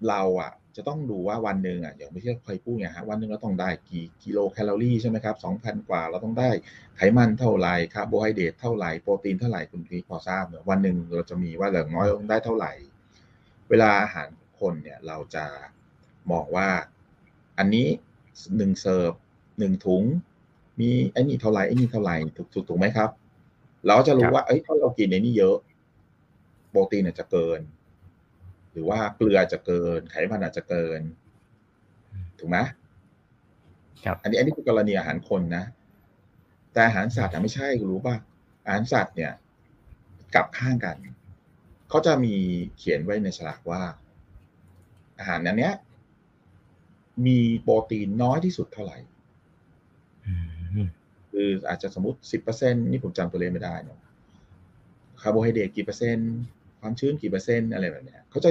เราอะ จะต้องดูว่าวันหนึ่งอะอย่างไม่ใช่เคยพูดไงฮะวันหนึ่งเราต้องได้กี่กิโลแคลอรี่ใช่ไหมครับสองพันกว่าเราต้องได้ไขมันเท่าไหร่คาร์โบไฮเดรตเท่าไหร่โปรตีนเท่าไหร่คุณพีพอทราบเนอะวันหนึ่งเราจะมีว่าอย่างน้อยต้องได้เท่าไหร่ เวลาอาหารคนเนี่ยเราจะมองว่าอันนี้หนึ่งเสิร์ฟหนึ่งถุง มีไอ้นี่เท่าไหร่ไอ้นี่เท่าไหร่ถูกถูกถูกไหมครับ เราจะรู้ว่าเอ้ยถ้าเรากินในนี้เยอะ โปรตีนจะเกิน หรือว่าเกลืออาจจะเกิน ไขมันอาจจะเกิน ถูกไหมครับอันนี้อันนี้คือกรณีอาหารคนนะ แต่อาหารสัตว์อะไม่ใช่รู้ป่ะอาหารสัตว์เนี่ยกลับข้างกันเขาจะมีเขียนไว้ในฉลากว่า อาหารอันเนี้ย มีโปรตีนน้อยที่สุดเท่าไหร่อืมคืออาจจะสมมติสิบเปอร์เซ็นนี่ผมจำตัวเลขไม่ได้เนอะคาร์โบไฮเดรตกี่เปอร์เซ็นต์ ความชื้นกี่เปอร์เซ็นต์อะไรแบบนี้เขาจะ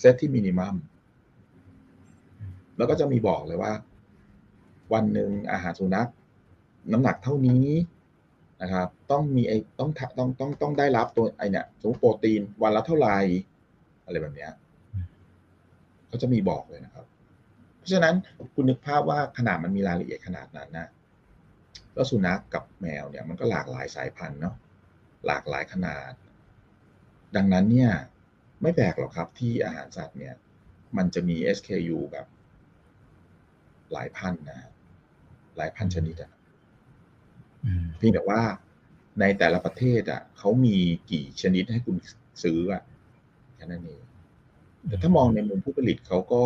เซตที่มินิมัมแล้วก็จะมีบอกเลยว่า วันหนึ่งอาหารสุนัขน้ำหนักเท่านี้นะครับ ต้องมีไอต้องต้องต้องต้องได้รับตัวไอเนี่ยสมมติโปรตีนวันละเท่าไหร่อะไรแบบเนี้ยเขาจะมีบอกเลยนะครับ เพราะฉะนั้นคุณนึกภาพว่าขนาดมันมีรายละเอียดขนาดนั้นนะแล้วสุนัขกกับแมวเนี่ยมันก็หลากหลายสายพันธุ์เนาะหลากหลายขนาด ดังนั้นเนี่ย ไม่แปลกหรอกครับที่อาหารสัตว์เนี่ย มันจะมี SKU แบบหลายพันนะฮะหลายพันชนิดอะอืมเพียงแต่ว่าในแต่ละประเทศอะเขามีกี่ชนิดให้คุณซื้ออะแค่นั้นเองแต่ถ้ามองในมุมผู้ผลิตเขาก็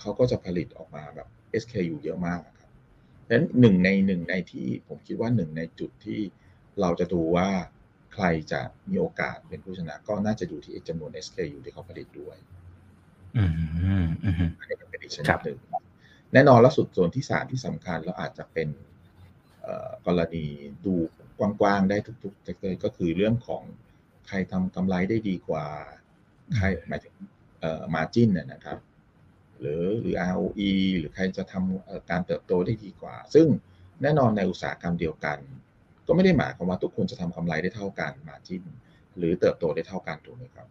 เขาก็จะผลิตออกมาแบบ SKU เยอะมากอะครับดังนั้นหนึ่งในหนึ่งในที่ผมคิดว่าหนึ่งในจุดที่เราจะดูว่า ใครจะมีโอกาสเป็นผู้ชนะ ก็น่าจะดูที่จำนวน SKU ที่เขาผลิตด้วยอืมอืมอืมอันนี้ก็เป็นอีกชนิครัดบหนึ่งแน่นอนแล้วสุดส่วนที่สามที่สำคัญแล้วอาจจะเป็นเอ่อกรณีดูกว้างๆได้ทุกๆ sector ก็คือเรื่องของใครทำกำไรได้ดีกว่า ใครหมายถึงเอ่อ margin นะครับ หรือหรือ ROE หรือใครจะทำเอ่อการเติบโตได้ดีกว่า ซึ่งแน่นอนในอุตสาหกรรมเดียวกัน ก็ไม่ได้หมายความว่าทุกคนจะทำกำไรได้เท่ากัน marginหรือเติบโตได้เท่ากันถูกไหมครับ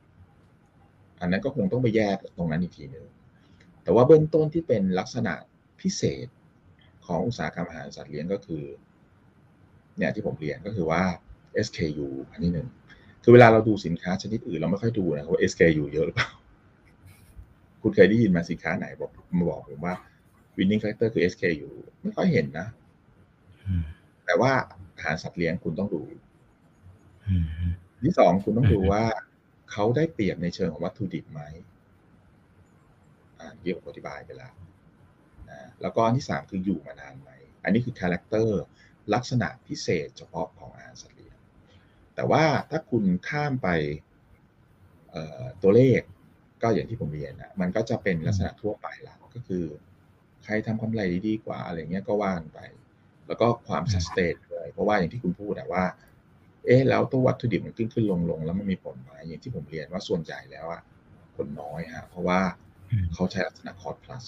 อันนั้นก็คงต้องไปแยกตรงนั้นอีกทีหนึ่งแต่ว่าเบื้องต้นที่เป็นลักษณะพิเศษของอุตสาหกรรมอาหารสัตว์เลี้ยงก็คือเนี่ยที่ผมเรียนก็คือว่า SKU อันนี้หนึ่งคือเวลาเราดูสินค้าชนิดอื่นเราไม่ค่อยดูนะครับว่า SKU เยอะหรือเปล่า คุณเคยได้ยินมาสินค้าไหนบอกมาบอกผมว่า winning factor คือ SKU ไม่ค่อยเห็นนะอืมแต่ว่า อาหารสัตว์เลี้ยงคุณต้องดูอืมที่สองคุณต้องดูอืมว่าเขาได้เปรียบในเชิงของวัตถุดิบไหมอ่าเกี่ยวกับอธิบายไปแล้วนะแล้วก็อันที่สามคืออยู่มานานไหม อันนี้คือ character ลักษณะพิเศษเฉพาะของอาหารสัตว์เลี้ยง แต่ว่าถ้าคุณข้ามไปเอ่อตัวเลขก็อย่างที่ผมเรียนนะมันก็จะเป็นลักษณะทั่วไปละก็คือ ใครทำกำไรดีกว่าอะไรเงี้ยก็ว่านไป แล้วก็ความสแตนเลยเพราะว่าอย่างที่คุณพูดอะว่า เอ๊ะแล้วตัววัตถุดิบมันขึ้นขึ้นลงลงแล้วมันมีผลไหมอย่างที่ผมเรียนว่าส่วนใหญ่แล้วอะผลน้อยฮะเพราะว่าอืมเขาใช้ลักษณะคอร์ plus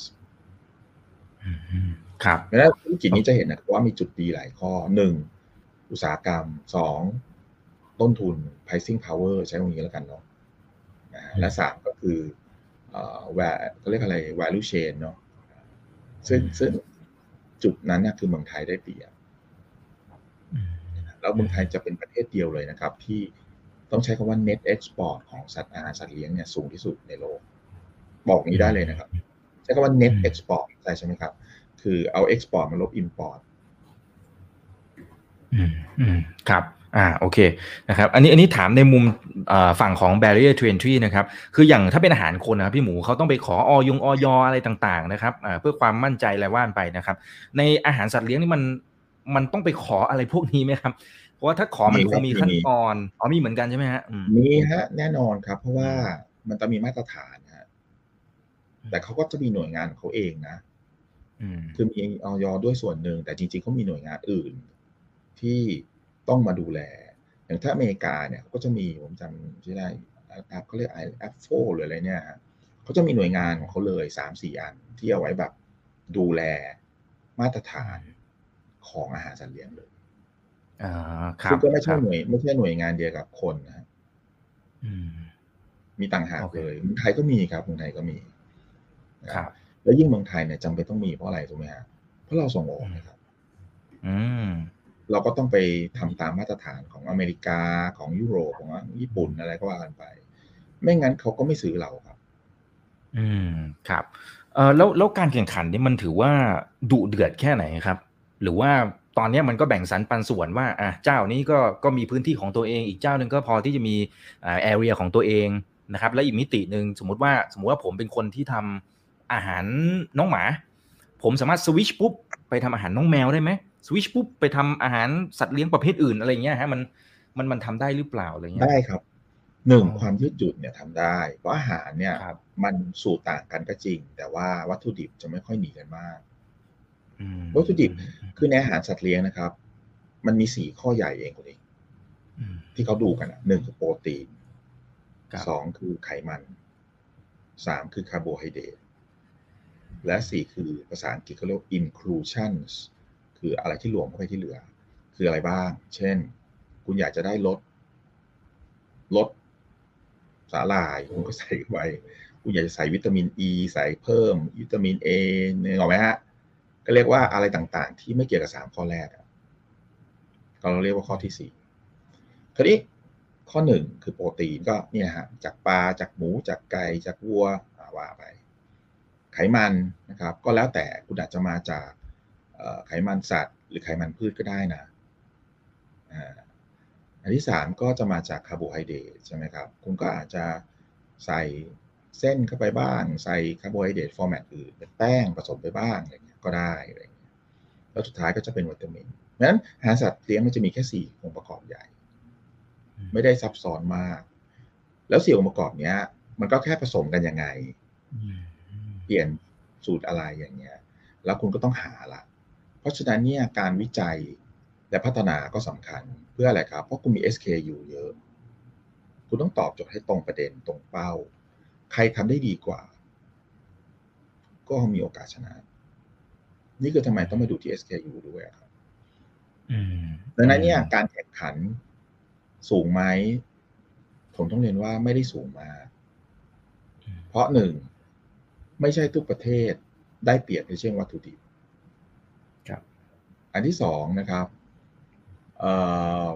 อืมอืมครับดังนั้นธุรกิจนี้จะเห็นนะครับว่ามีจุดดีหลายข้อหนึ่งอุตสาหกรรมสองต้นทุน pricing power ใช้ตรงนี้แล้วกันเนาะนะฮะและสามก็คือเอ่อ va- เขาเรียกอะไร value chain เนาะซึ่งอืมซึ่ง จุดนั้นนะคือเมืองไทยได้เปรียบอืมแล้วเมืองไทยจะเป็นประเทศเดียวเลยนะครับ ที่ต้องใช้คำว่า net export ของสัตว์อาหารสัตว์เลี้ยงเนี่ยสูงที่สุดในโลก บอกนี้ได้เลยนะครับ ใช้คำว่า net อืม export ใช่ใช่ไหมครับ คือเอา export มาลบ import อืมอืมครับ อ่าโอเคนะครับอันนี้อันนี้ถามในมุมเอ่อฝั่งของ barrier to entry นะครับคืออย่างถ้าเป็นอาหารคนนะครับพี่หมูเขาต้องไปขอออยงออยอะไรต่างๆนะครับอ่าเพื่อความมั่นใจอะไรว่านไปนะครับ ในอาหารสัตว์เลี้ยงนี่มันมันต้องไปขออะไรพวกนี้ไหมครับเพราะว่าถ้าขอมันมีคครังบมีมีขั้นตอนอ๋อมีเหมือนกันใช่ไหมฮะอืมมีฮะแน่นอนครับ เพราะว่ามันจะมีมาตรฐานฮะแต่เขาก็จะมีหน่วยงานของเขาเองนะอืมคือมีออยด้วยส่วนหนึ่งแต่จริงๆเขามีหน่วยงานอื่น ที่ ต้องมาดูแล อย่างถ้าอเมริกาเนี่ยเขาก็จะมีผมจำชื่อได้แอปเขาเรียกไอแอปโฟหรืออะไรเนี่ยฮะเขาจะมีหน่วยงานของเขาเลยสามสี่อัน ที่เอาไว้แบบดูแลมาตรฐานของอาหารสัตว์เลี้ยงเลยอ่าครับซึ่งก็ไม่ใช่ครับหน่วยไม่ใช่หน่วยงานเดียวกับคนนะฮะอืมมีต่างหากโอเคเลยเมืองไทยก็มีครับเมืองไทยก็มีนะครับ แล้วยิ่งเมืองไทยเนี่ยจำเป็นต้องมีเพราะอะไรถูกไหมฮะเพราะเราส่งออกนะครับ อืม เราก็ต้องไปทำตามมาตรฐานของอเมริกาของยุโรปของญี่ปุ่นอะไรก็ว่ากันไป ไม่งั้นเขาก็ไม่ซื้อเราครับ อืมครับเออแล้วแล้วการแข่งขันนี่มันถือว่าดุเดือดแค่ไหนครับ หรือว่าตอนนี้มันก็แบ่งสรรปันส่วนว่าอะเจ้านี้ก็ก็มีพื้นที่ของตัวเอง อีกเจ้าหนึ่งก็พอที่จะมีอ่าแอเรียของตัวเองนะครับ และอีกมิติหนึ่งสมมติว่าสมมติว่าผมเป็นคนที่ทำอาหารน้องหมา ผมสามารถสวิชปุ๊บไปทำอาหารน้องแมวได้ไหม สวิชปุ๊บไปทำอาหารสัตว์เลี้ยงประเภทอื่นอะไรเงี้ยฮะมันมันมันทำได้หรือเปล่าอะไรเงี้ยได้ครับหนึ่งอ๋อความยืดหยุ่นเนี่ยทำได้ เพราะอาหารเนี่ยครับมันสูตรต่างกันก็จริง แต่ว่าวัตถุดิบจะไม่ค่อยหนีกันมากอืมวัตถุดิบคือในอาหารสัตว์เลี้ยงนะครับ มันมีสี่ข้อใหญ่เองคุณเองอืมที่เขาดูกันอะหนึ่งคือโปรตีนครับสองคือไขมันสามคือคาร์โบไฮเดรตและสี่คือภาษาอังกฤษเขาเรียกว่า inclusions คืออะไรที่รวมเข้าไปที่เหลือ คืออะไรบ้าง เช่น คุณอยากจะได้ลดลดสาหร่ายคุณก็ใส่ไว้ คุณอยากจะใส่วิตามินอ e, ีใส่เพิ่ม วิตามินเอเนี่ยหรอกไหมฮะก็เรียกว่าอะไรต่างๆ ที่ไม่เกี่ยวกับสามข้อแรกก็เราเรียกว่าข้อที่สี่คราวนี้ข้อหนึ่งคือโปรตีนก็เนี่ยฮะจากปลาจากหมูจากไก่จากวัวอ่าว่าไป ไขมันนะครับ ก็แล้วแต่คุณอาจจะมาจาก ไขมันสัตว์ หรือไขมันพืชก็ได้นะอ่าอันที่สามก็จะมาจากคาร์โบไฮเดรตใช่ไหมครับ คุณก็อาจจะใส่เส้นเข้าไปบ้าง ใส่คาร์โบไฮเดรต format อื่นเป็นแป้งผสมไปบ้างอะไรเงี้ยก็ได้อะไรเงี้ยแล้วสุดท้ายก็จะเป็นวิตามินเพราะฉะนั้นอาหารสัตว์เลี้ยงมันจะมีแค่สี่องค์ประกอบใหญ่ ไม่ได้ซับซ้อนมาก แล้วสี่องค์ประกอบเนี้ย มันก็แค่ผสมกันยังไงอืมเปลี่ยนสูตรอะไรอย่างเงี้ย แล้วคุณก็ต้องหาละ เพราะฉะนั้นเนี่ยการวิจัยและพัฒนาก็สำคัญเพื่ออะไรครับ เพราะคุณมี SKU เยอะ คุณต้องตอบโจทย์ให้ตรงประเด็นตรงเป้า ใครทำได้ดีกว่า ก็มีโอกาสชนะ นี่คือทำไมต้องมาดูที่ SKU ด้วยครับอืมดังนั้นเนี่ยการแข่งขันสูงไหมผมต้องเรียนว่าไม่ได้สูงมาก เพราะหนึ่ง ไม่ใช่ทุกประเทศได้เปรียบในเชิงวัตถุดิบครับ อันที่สองนะครับเอ่อ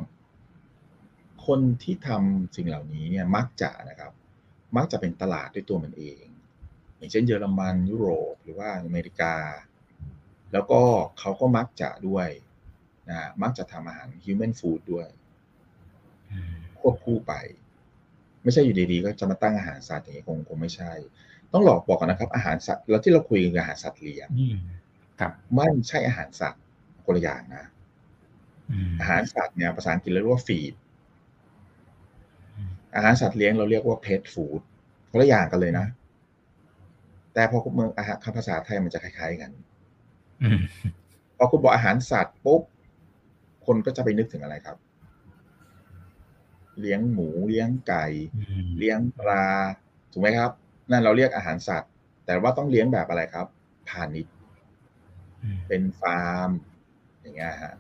คนที่ทำสิ่งเหล่านี้เนี่ยมักจะนะครับ มักจะเป็นตลาดด้วยตัวมันเอง อย่างเช่นเยอรมันยุโรปหรือว่าอเมริกา แล้วก็เขาก็มักจะด้วยนะมักจะทำอาหาร human food ด้วยอืมควบคู่ไป ไม่ใช่อยู่ดีๆ ก็จะมาตั้งอาหารสัตว์อย่างนี้คงคงไม่ใช่ ต้องหลอกบอกกันนะครับ อาหารสัตว์แล้วที่เราคุยกันคืออาหารสัตว์เลี้ยงอืมครับไม่ใช่อาหารสัตว์ คนละอย่างนะอืมอาหารสัตว์เนี่ยภาษาอังกฤษเรียกว่าฟีดอืมอาหารสัตว์เลี้ยงเราเรียกว่าเพ t ฟู้ดคนละอย่างกันเลยนะ แต่พอเมืองอาหารคำภาษาไทยมันจะคล้ายๆกันอืมพอคุณบอกอาหารสัตว์ปุ๊บคนก็จะไปนึกถึงอะไรครับ เลี้ยงหมูเลี้ยงไก่อืมเลี้ยงปลาถูกไหมครับ นั่นเราเรียกอาหารสัตว์ แต่ว่าต้องเลี้ยงแบบอะไรครับพาณิชย์อืมเป็นฟาร์ม อย่างเงี้ยฮะ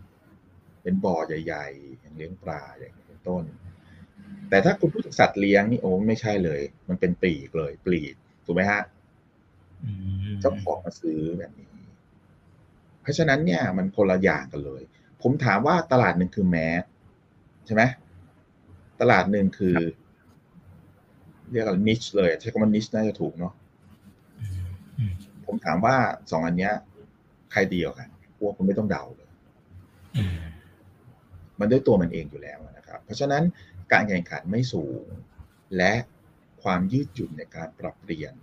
เป็นบ่อใหญ่ๆอย่างเลี้ยงปลาอย่างนี้เป็นต้น แต่ถ้าคุณพูดถึงสัตว์เลี้ยงนี่โอ้ไม่ใช่เลย มันเป็นปลีกเลยปลีกถูกไหมฮะอืมเจ้าของมาซื้อแบบนี้ เพราะฉะนั้นเนี่ย มันคนละอย่างกันเลย ผมถามว่าตลาดหนึ่งคือแมสใช่ไหมตลาดหนึ่งคือ เรียกว่านิชเลยใช้คำว่านิชน่าจะถูกเนาะอืมอืมผมถามว่าสองอันเนี้ย ใครดีกว่ากันพวกคุณไม่ต้องเดาเลยอื มันด้วยตัวมันเองอยู่แล้วนะครับ เพราะฉะนั้นการแข่งขันไม่สูง และความยืดหยุ่นในการปรับเปลี่ยน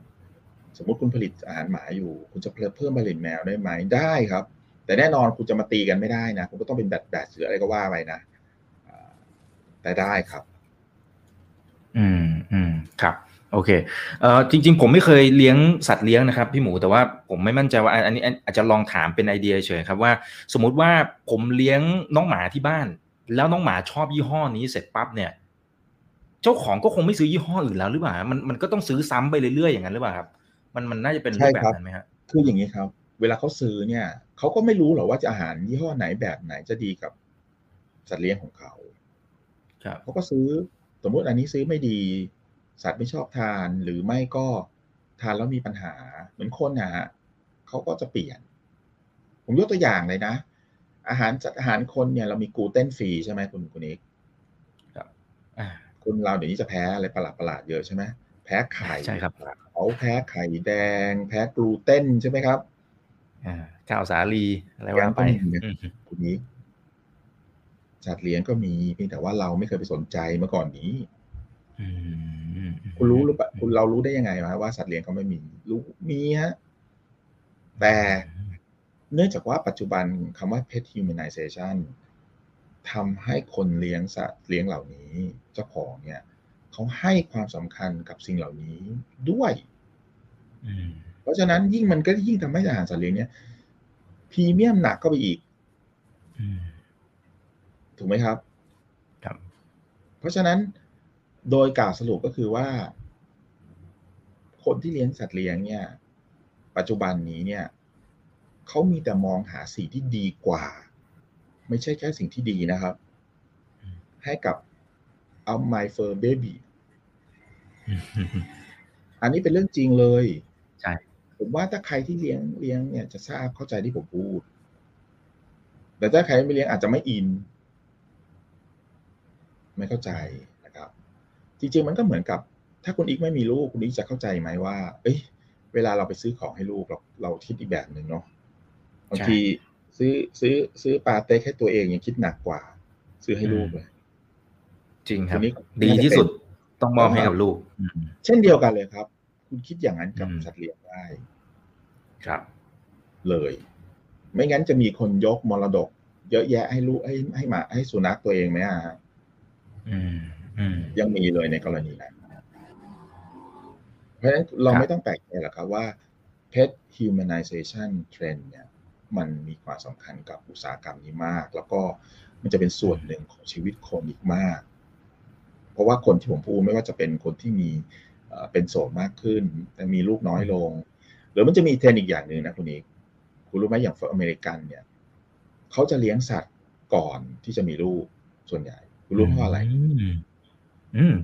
สมมติคุณผลิตอาหารหมาอยู่ คุณจะเพิ่มผลิตแมวได้ไหมได้ครับ แต่แน่นอนคุณจะมาตีกันไม่ได้นะคุณก็ต้องเป็นแบบแบบเสืออะไรก็ว่าไปนะแต่ได้ครับ อืมอืมครับ โอเคเอ่อจริง ๆ ผมไม่เคยเลี้ยงสัตว์เลี้ยงนะครับพี่หมูแต่ว่าผมไม่มั่นใจว่าอันอันนี้อันอาจจะลองถามเป็นไอเดียเฉยครับว่า สมมุติว่าผมเลี้ยงน้องหมาที่บ้าน แล้วน้องหมาชอบยี่ห้อนี้เสร็จปั๊บเนี่ย เจ้าของก็คงไม่ซื้อยี่ห้ออื่นแล้วหรือเปล่ามันมันก็ต้องซื้อซ้ำไปเรื่อยๆอย่างนั้นหรือเปล่าครับ มันมันน่าจะเป็นรูปแบบนั้นไหมฮะคืออย่างนี้ครับ เวลาเขาซื้อเนี่ยเขาก็ไม่รู้หรอกว่าจะอาหารยี่ห้อไหนแบบไหนจะดีกับสัตว์เลี้ยงของเขาครับเขาก็ซื้อสมมุติอันนี้ซื้อไม่ดี สัตว์ไม่ชอบทานหรือไม่ก็ทานแล้วมีปัญหา เหมือนคนนะฮะเขาก็จะเปลี่ยน ผมยกตัวอย่างเลยนะ อาหารจากอาหารคนเนี่ยเรามีกลูเตนฟรีใช่ไหมคุณคุณเอกอ่าคนเราเดี๋ยวนี้จะแพ้อะไรประหลาดประหลาดๆเยอะใช่ไหมแพ้ไข่ใช่ครับเขาแพ้ไข่แดง แพ้กลูเตนใช่ไหมครับอ่าข้าวสาลีอะไรว่าไปยังต้องมีนะอืมคุณนี้สัตว์เลี้ยงก็มีเพียงแต่ว่าเราไม่เคยไปสนใจเมื่อก่อนนี้อืม คุณรู้หรือเปล่าคุณเรารู้ได้ยังไงวะว่าสัตว์เลี้ยงเขาไม่มี รู้มีฮะ แต่เนื่องจากว่าปัจจุบันคำว่า pet humanization ทำให้คนเลี้ยงสัตว์เลี้ยงเหล่านี้ เจ้าของเนี่ยเขาให้ความสำคัญกับสิ่งเหล่านี้ด้วยอืมเพราะฉะนั้นยิ่งมันก็ยิ่งทำให้อาหารสัตว์เลี้ยงเนี่ยพรีเมียมหนักก็ไปอีกอืมถูกไหมครับ ครับ เพราะฉะนั้น โดยกล่าวสรุปก็คือว่า คนที่เลี้ยงสัตว์เลี้ยงเนี่ย ปัจจุบันนี้เนี่ยเขามีแต่มองหาสิ่งที่ดีกว่า ไม่ใช่แค่สิ่งที่ดีนะครับ ให้กับเอา my fur baby อืมอันนี้เป็นเรื่องจริงเลยใช่ผมว่าถ้าใครที่เลี้ยงเลี้ยงเนี่ยจะทราบเข้าใจที่ผมพูด แต่ถ้าใครไม่เลี้ยงอาจจะไม่อิน ไม่เข้าใจนะครับ จริงๆ มันก็เหมือนกับ ถ้าคุณอีกไม่มีลูกคุณอีกจะเข้าใจไหมว่า เอ้ย เวลาเราไปซื้อของให้ลูกเราเราคิดอีกแบบหนึ่งเนาะบางทีซื้อซื้อซื้อปาเต้ให้ตัวเองยังคิดหนักกว่า ซื้อให้ลูกเลย จริงครับทีนี้ดีที่สุดต้องมอบให้กับลูกอืมเช่นเดียวกันเลยครับ คุณคิดอย่างนั้นกับอืมสัตว์เลี้ยงได้ ครับ เลย ไม่งั้นจะมีคนยกมรดก เยอะแยะให้ลูกให้ให้หมาให้สุนัขตัวเองไหมอะฮะอืมอืม ยังมีเลยในกรณีนั้น เพราะฉะนั้นเราครับไม่ต้องแปลกใจหรอกครับว่า pet humanization trend เนี่ยมันมีความสำคัญกับอุตสาหกรรมนี้มาก แล้วก็มันจะเป็นส่วนหนึ่งของชีวิตคนอีกมาก เพราะว่าคนที่ผมพูดไม่ว่าจะเป็นคนที่มีเอ่อเป็นโสดมากขึ้น แต่มีลูกน้อยลง หรือมันจะมีเทรนด์อีกอย่างหนึ่งนะคุณอีกคุณรู้ไหมอย่างอเมริกันเนี่ยเขาจะเลี้ยงสัตว์ก่อนที่จะมีลูกส่วนใหญ่ คุณรู้เพราะอะไรม อืม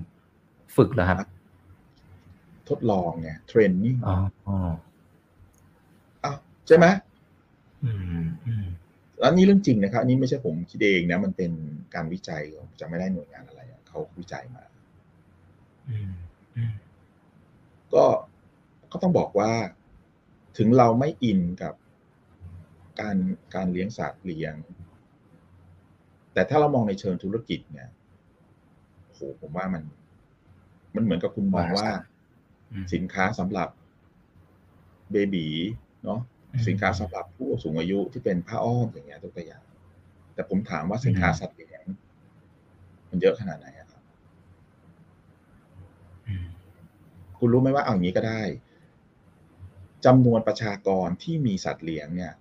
ฝึกเหรอครับ ทดลองไงเทรนนิ่งอ๋ออ๋ออ้าวใช่ไหมอืมอืมอันนี้เรื่องจริงนะครับอันนี้ไม่ใช่ผมคิดเองนะ มันเป็นการวิจัยผมจะไม่ได้หน่วยงานอะไรอะเขาวิจัยมาอืมอืมก็ก็ต้องบอกว่า ถึงเราไม่อินกับการการเลี้ยงสัตว์เลี้ยง แต่ถ้าเรามองในเชิงธุรกิจเนี่ยโห ผมว่ามัน มันเหมือนกับคุณมองว่าอืมสินค้าสำหรับเบบีเนาะอืมสินค้าสำหรับผู้สูงอายุที่เป็นผ้าอ้อมอย่างเงี้ยตัวอย่าง แต่ผมถามว่าสินค้าอืมสัตว์เลี้ยงมันเยอะขนาดไหนอะครับอืมคุณรู้ไหมว่าเอาอย่างนี้ก็ได้จำนวนประชากรที่มีสัตว์เลี้ยงเนี่ย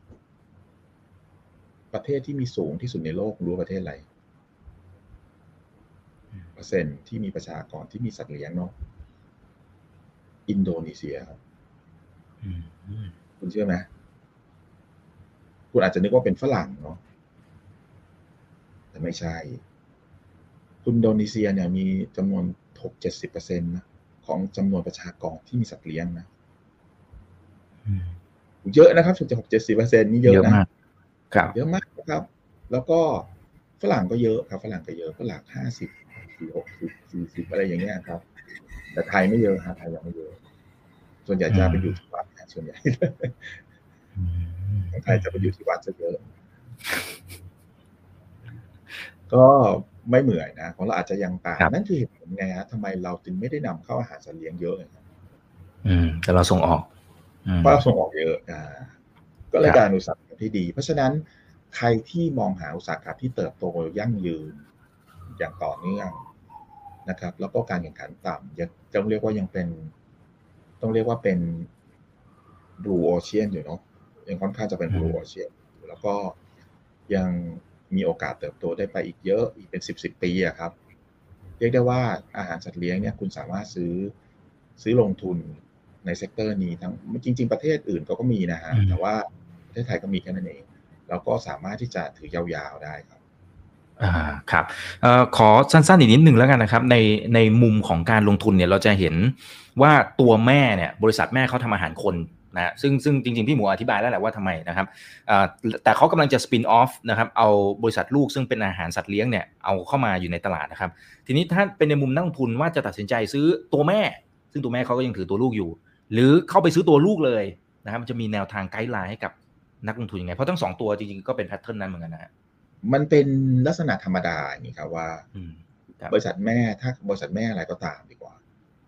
ประเทศที่มีสูงที่สุดในโลกคุณรู้ประเทศอะไร เปอร์เซ็นต์ที่มีประชากรที่มีสัตว์เลี้ยงเนาะอินโดนีเซียครับอืมอืมคุณเชื่อไหมคุณอาจจะนึกว่าเป็นฝรั่งเนาะแต่ไม่ใช่ คุณอินโดนีเซียเนี่ยมีจำนวนหกเจ็ดสิบเปอร์เซ็นต์นะของจำนวนประชากรที่มีสัตว์เลี้ยงนะอืมเยอะนะครับสุดจะหกเจ็ดสิบเปอร์เซ็นต์นี่เยเยอะอะนะมากครับ เยอะมากนะครับ แล้วก็ฝรั่งก็เยอะครับ ฝรั่งก็เยอะฝรั่งห้าสิบ สี่หกสิบสี่สิบอะไรอย่างเงี้ยครับ แต่ไทยไม่เยอะครับไทยยังไม่เยอะ ส่วนใหญ่จะไปอยู่ที่วัดนะส่วนใหญ่อืมของไทยจะไปอยู่ที่วัดซะเยอะก็ไม่เหมือนนะของเราอาจจะยังต่างครับนั่นคือเหตุผลไงฮะทำไมเราถึงไม่ได้นำเข้าอาหารสัตว์เลี้ยงเยอะไงครับอืม แต่เราส่งออกอืมเพราะเราส่งออกเยอะอ่า ก็เลยครับกลารอุตสาหกรรมที่ดี เพราะฉะนั้นใครที่มองหาอุตสาหกรรมที่เติบโตยั่งยืนอย่างต่อเนื่อง นะครับ แล้วก็การแข่งขันต่ำยังต้องเรียกว่ายังเป็น ต้องเรียกว่าเป็น blue ocean อยู่เนาะยังค่อนข้างจะเป็น blue ocean อยู่แล้วก็ยังมีโอกาสเติบโตได้ไปอีกเยอะอีกเป็นสิบสิบปีอะครับ เรียกได้ว่าอาหารสัตว์เลี้ยงเนี่ยคุณสามารถซื้อซื้อลงทุนใน sector นี้ทั้งจริง ๆ ประเทศอื่นเขาก็มีนะฮะอืมแต่ว่าประเทศไทยก็มีแค่นั้นเองเราก็สามารถที่จะถือยาวๆได้ครับ อ่าครับเอ่อขอสั้นๆอีกนิดหนึ่งแล้วกันนะครับในในมุมของการลงทุนเนี่ยเราจะเห็นว่าตัวแม่เนี่ยบริษัทแม่เขาทำอาหารคนนะซึ่งซึ่งจริงๆ พี่หมูอธิบายแล้วแหละว่าทำไมนะครับอ่าแต่เขากำลังจะ spin off นะครับเอาบริษัทลูกซึ่งเป็นอาหารสัตว์เลี้ยงเนี่ยเอาเข้ามาอยู่ในตลาดนะครับ ทีนี้ถ้าเป็นในมุมนักลงทุนว่าจะตัดสินใจซื้อตัวแม่ ซึ่งตัวแม่เขาก็ยังถือตัวลูกอยู่ หรือเข้าไปซื้อตัวลูกเลยนะครับมันจะมีแนวทาง guideline ให้กับนักลงทุนยังไงเพราะทั้งสองตัวจริงๆก็เป็น pattern นั้นเหมือนกันนะฮะ มันเป็นลักษณะธรรมดาอย่างนี้ครับว่าอืมครับบริษัทแม่ถ้าบริษัทแม่อะไรก็ตามดีกว่า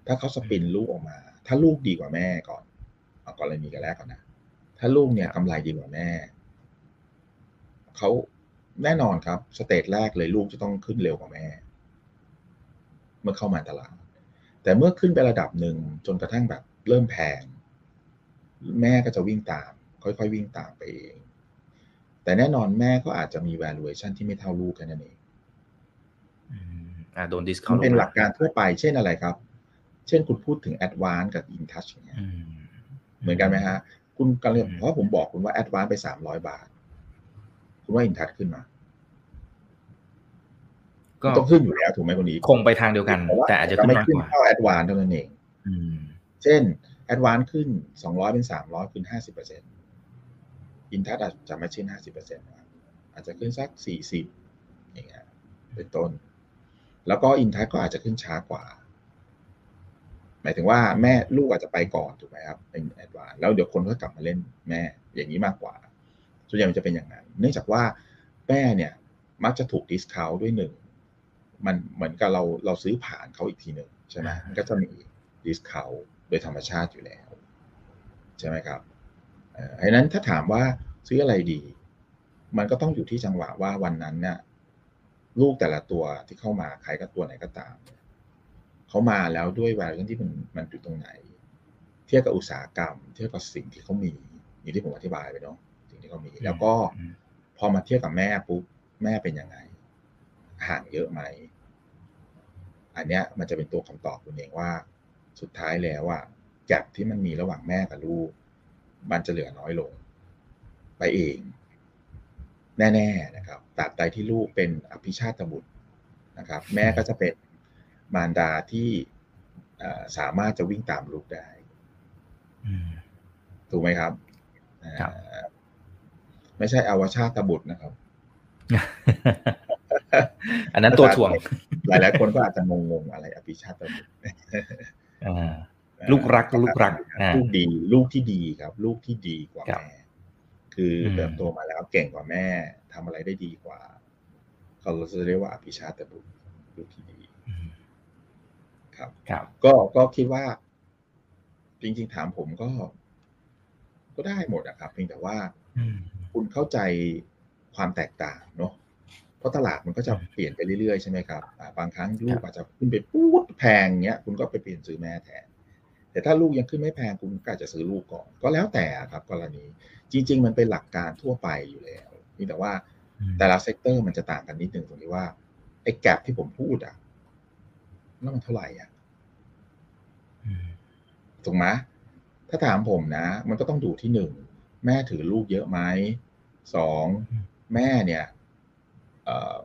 ถ้าเขา spin ลูกออกมา ถ้าลูกดีกว่าแม่ก่อนเอากรณีกันแรกก่อนนะถ้าลูกเนี่ยกำไรดีกว่าแม่เขาแน่นอนครับ สเตจแรกเลยลูกจะต้องขึ้นเร็วกว่าแม่ เมื่อเข้ามาตลาด แต่เมื่อขึ้นไประดับหนึ่งจนกระทั่งแบบเริ่มแพง แม่ก็จะวิ่งตาม ค่อยๆวิ่งตามไปเอง แต่แน่นอนแม่ก็อาจจะมี valuation ที่ไม่เท่าลูกแค่นั้นเองอืมอ่าโดนดิสมัเขานเป็นหลักการทั่วไป เช่นอะไรครับ เช่นคุณพูดถึง advance กับ in touch อย่างเงี้ยเหมือนกันไหมฮะ คุณกำลังเพราะผมบอกคุณว่า advance ไป300บาท คุณว่า in touch ขึ้นมา ก็มันต้องขึ้นอยู่แล้วถูกไหมคนนี้ คงไปทางเดียวกันว่าแต่อาจจะจะขึ้นไม่มากขึ้นกว่าเท่า advance เท่านั้นเองอืมเช่น advance ขึ้น200เป็น300ขึ้น50เปอร์เซ็นต์ in touch อาจจะไม่ใช่50เปอร์เซ็นต์นะครับอาจจะขึ้นสัก40อย่างเงี้ยเป็นต้น แล้วก็ อินทัช ก็อาจจะขึ้นช้ากว่า หมายถึงว่าแม่ลูกอาจจะไปก่อนถูกไหมครับเป็น advance แล้วเดี๋ยวคนก็กลับมาเล่นแม่อย่างนี้มากกว่าส่วนใหญ่มันจะเป็นอย่างนั้น เนื่องจากว่าแม่เนี่ยมักจะถูก discount ด้วยหนึ่งมันเหมือนกับเราเราซื้อผ่านเขาอีกทีหนึ่งใช่ไหมมันก็จะมี discount โดยธรรมชาติอยู่แล้ว ใช่ไหมครับ เอ่อเพราะฉะนั้นถ้าถามว่าซื้ออะไรดี มันก็ต้องอยู่ที่จังหวะว่าวันนั้นเนี่ยลูกแต่ละตัวที่เข้ามาใครก็ตัวไหนก็ตาม เขามาแล้วด้วย value ที่มันมันอยู่ตรงไหน เทียบกับอุตสาหกรรม เทียบกับสิ่งที่เขามีอย่างที่ผมอธิบายไปเนาะสิ่งที่เขามี แล้วก็อืมพอมาเทียบกับแม่ปุ๊บแม่เป็นยังไง ห่างเยอะไหม อันเนี้ยมันจะเป็นตัวคำตอบคุณเองว่า สุดท้ายแล้วอะแกลบที่มันมีระหว่างแม่กับลูก มันจะเหลือน้อยลง ไปเอง แน่ๆนะครับตราบใดที่ลูกเป็นอภิชาตบุตรนะครับ แม่ก็จะเป็นมารดาที่เอ่อสามารถจะวิ่งตามลูกได้อืมถูกไหมครับครับอ่าไม่ใช่อวชาตบุตรนะครับ อันนั้นตัวถ่วง หลายหลายๆคนก็อาจจะงงๆอะไรอภิชาตบุตรอ่า ลูกรักลูกรักอ่าลูกดีลูกที่ดีครับ ลูกที่ดีกว่าครับแม่คืออมเติบโตมาแล้วเก่งกว่าแม่ทำอะไรได้ดีกว่า เขาจะเรียกว่าอภิชาตบุตรลูกที่ดีอืมครับครับก็ก็คิดว่า จริง ๆ ถามผมก็ ก็ได้หมดอะครับ เพียงแต่ว่าอืมคุณเข้าใจความแตกต่างเนาะเพราะตลาดมันก็จะเปลี่ยนไปเรื่อยๆใช่ไหมครับอ่าบางครั้งลูกอาจจะขึ้นไปปู๊ดแพงเงี้ย คุณก็ไปเปลี่ยนซื้อแม่แทน แต่ถ้าลูกยังขึ้นไม่แพงคุณก็อาจจะซื้อลูกก่อน ก็แล้วแต่ครับกรณีจริง ๆ มันเป็นหลักการทั่วไปอยู่แล้วเพียงแต่ว่าแต่ละ sector มันจะต่างกันนิดหนึ่งตรงที่ว่าไอ้ gap ที่ผมพูดอะแล้วมันเท่าไหร่อะอืมถูกไหมถ้าถามผมนะ มันก็ต้องดูที่หนึ่งแม่ถือลูกเยอะไหมสองแม่เนี่ยเอ่อ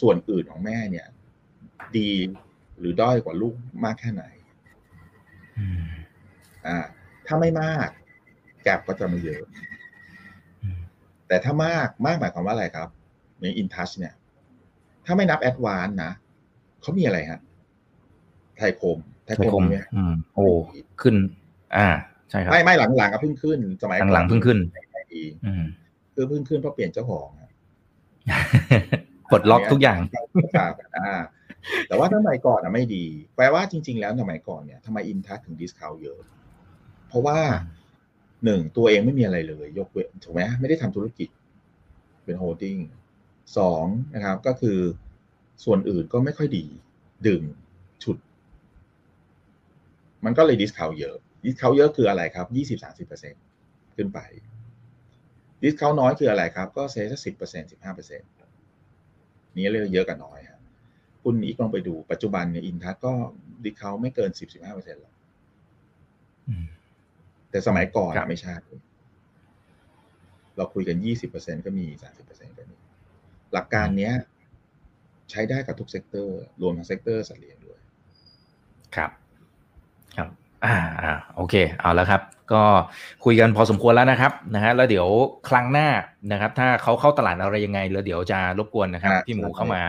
ส่วนอื่นของแม่เนี่ย ดีหรือด้อยกว่าลูกมากแค่ไหน อืมอ่า ถ้าไม่มาก แกลบก็จะไม่เยอะอืมแต่ถ้ามากมากหมายความว่าอะไรครับ ในอินทัชเนี่ย ถ้าไม่นับแอดวานนะเขามีอะไรฮะ ไทยคม ไทยไทยคคมมมีไหมอืมโอ้ขึ้น อ่า ใช่ครับ ไม่ไม่หลังๆก็เพิ่งขึ้น สมัยก่อหลังๆเพิ่งขึ้นไม่ดีอืมคือเพิ่งขึ้นเพราะเปลี่ยนเจ้าของอะปลดล็อกทุกอย่างครับอ่า แต่ว่าสมัยก่อนอะไม่ดี แปลว่าจริง ๆ แล้วสมัยก่อนเนี่ยทำไมอินทัชถึงดิสคาวเยอะ เพราะว่าหนึ่งตัวเองไม่มีอะไรเลย ยกเว้นถูกไหมไม่ได้ทำธุรกิจ เป็นโฮลดิ้งสองนะครับก็คือส่วนอื่นก็ไม่ค่อยดี ดึงฉุด มันก็เลย discount เยอะ discount เยอะคืออะไรครับยี่สิบสามสิบเปอร์เซ็นขึ้นไป discount น้อยคืออะไรครับ ก็เซสักสิบเปอร์เซ็นสิบห้าเปอร์เซ็นนี้เรียกเยอะกับน้อยครับ คุณอีกลองไปดูปัจจุบันเนี่ยอินทัชก็ discount ไม่เกินสิบสิบห้าเปอร์เซ็นหรอกอืมแต่สมัยก่อนครับไม่ใช่เราคุยกันยี่สิบเปอร์เซ็นก็มีสามสิบเปอร์เซ็นก็มีหลักการเนี้ย ใช้ได้กับทุก sector รวมทั้ง sector สัตว์เลี้ยงด้วย ครับ ครับ อ่าอ่าโอเค เอาแล้วครับ ก็คุยกันพอสมควรแล้วนะครับนะฮะแล้วเดี๋ยวครั้งหน้านะครับ ถ้าเขาเข้าตลาดอะไรยังไงแล้วเดี๋ยวจะรบกวนนะครับอ่าพี่หมูใช่เข้ามา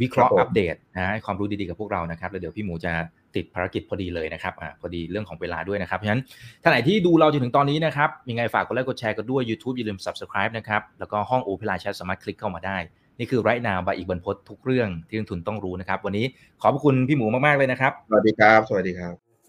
วิเคราะห์ครับผมอัปเดตนะฮะให้ความรู้ดีๆกับพวกเรานะครับแล้วเดี๋ยวพี่หมูจะติดภารกิจพอดีเลยนะครับอ่าพอดีเรื่องของเวลาด้วยนะครับเพราะฉะนั้นท่านไหนที่ดูเราจนถึงตอนนี้นะครับยังไงฝากกดไลค์กดแชร์กันด้วย YouTube อย่าลืม Subscribe นะครับแล้วก็ห้อง open LINE chat สามารถคลิกเข้ามาได้นี่คือไรนาวบายอีกบรรพททุกเรื่องที่นักทุนต้องรู้นะครับ วันนี้ขอบพระคุณพี่หมูมาก ๆ เลยนะครับ สวัสดีครับ สวัสดีครับ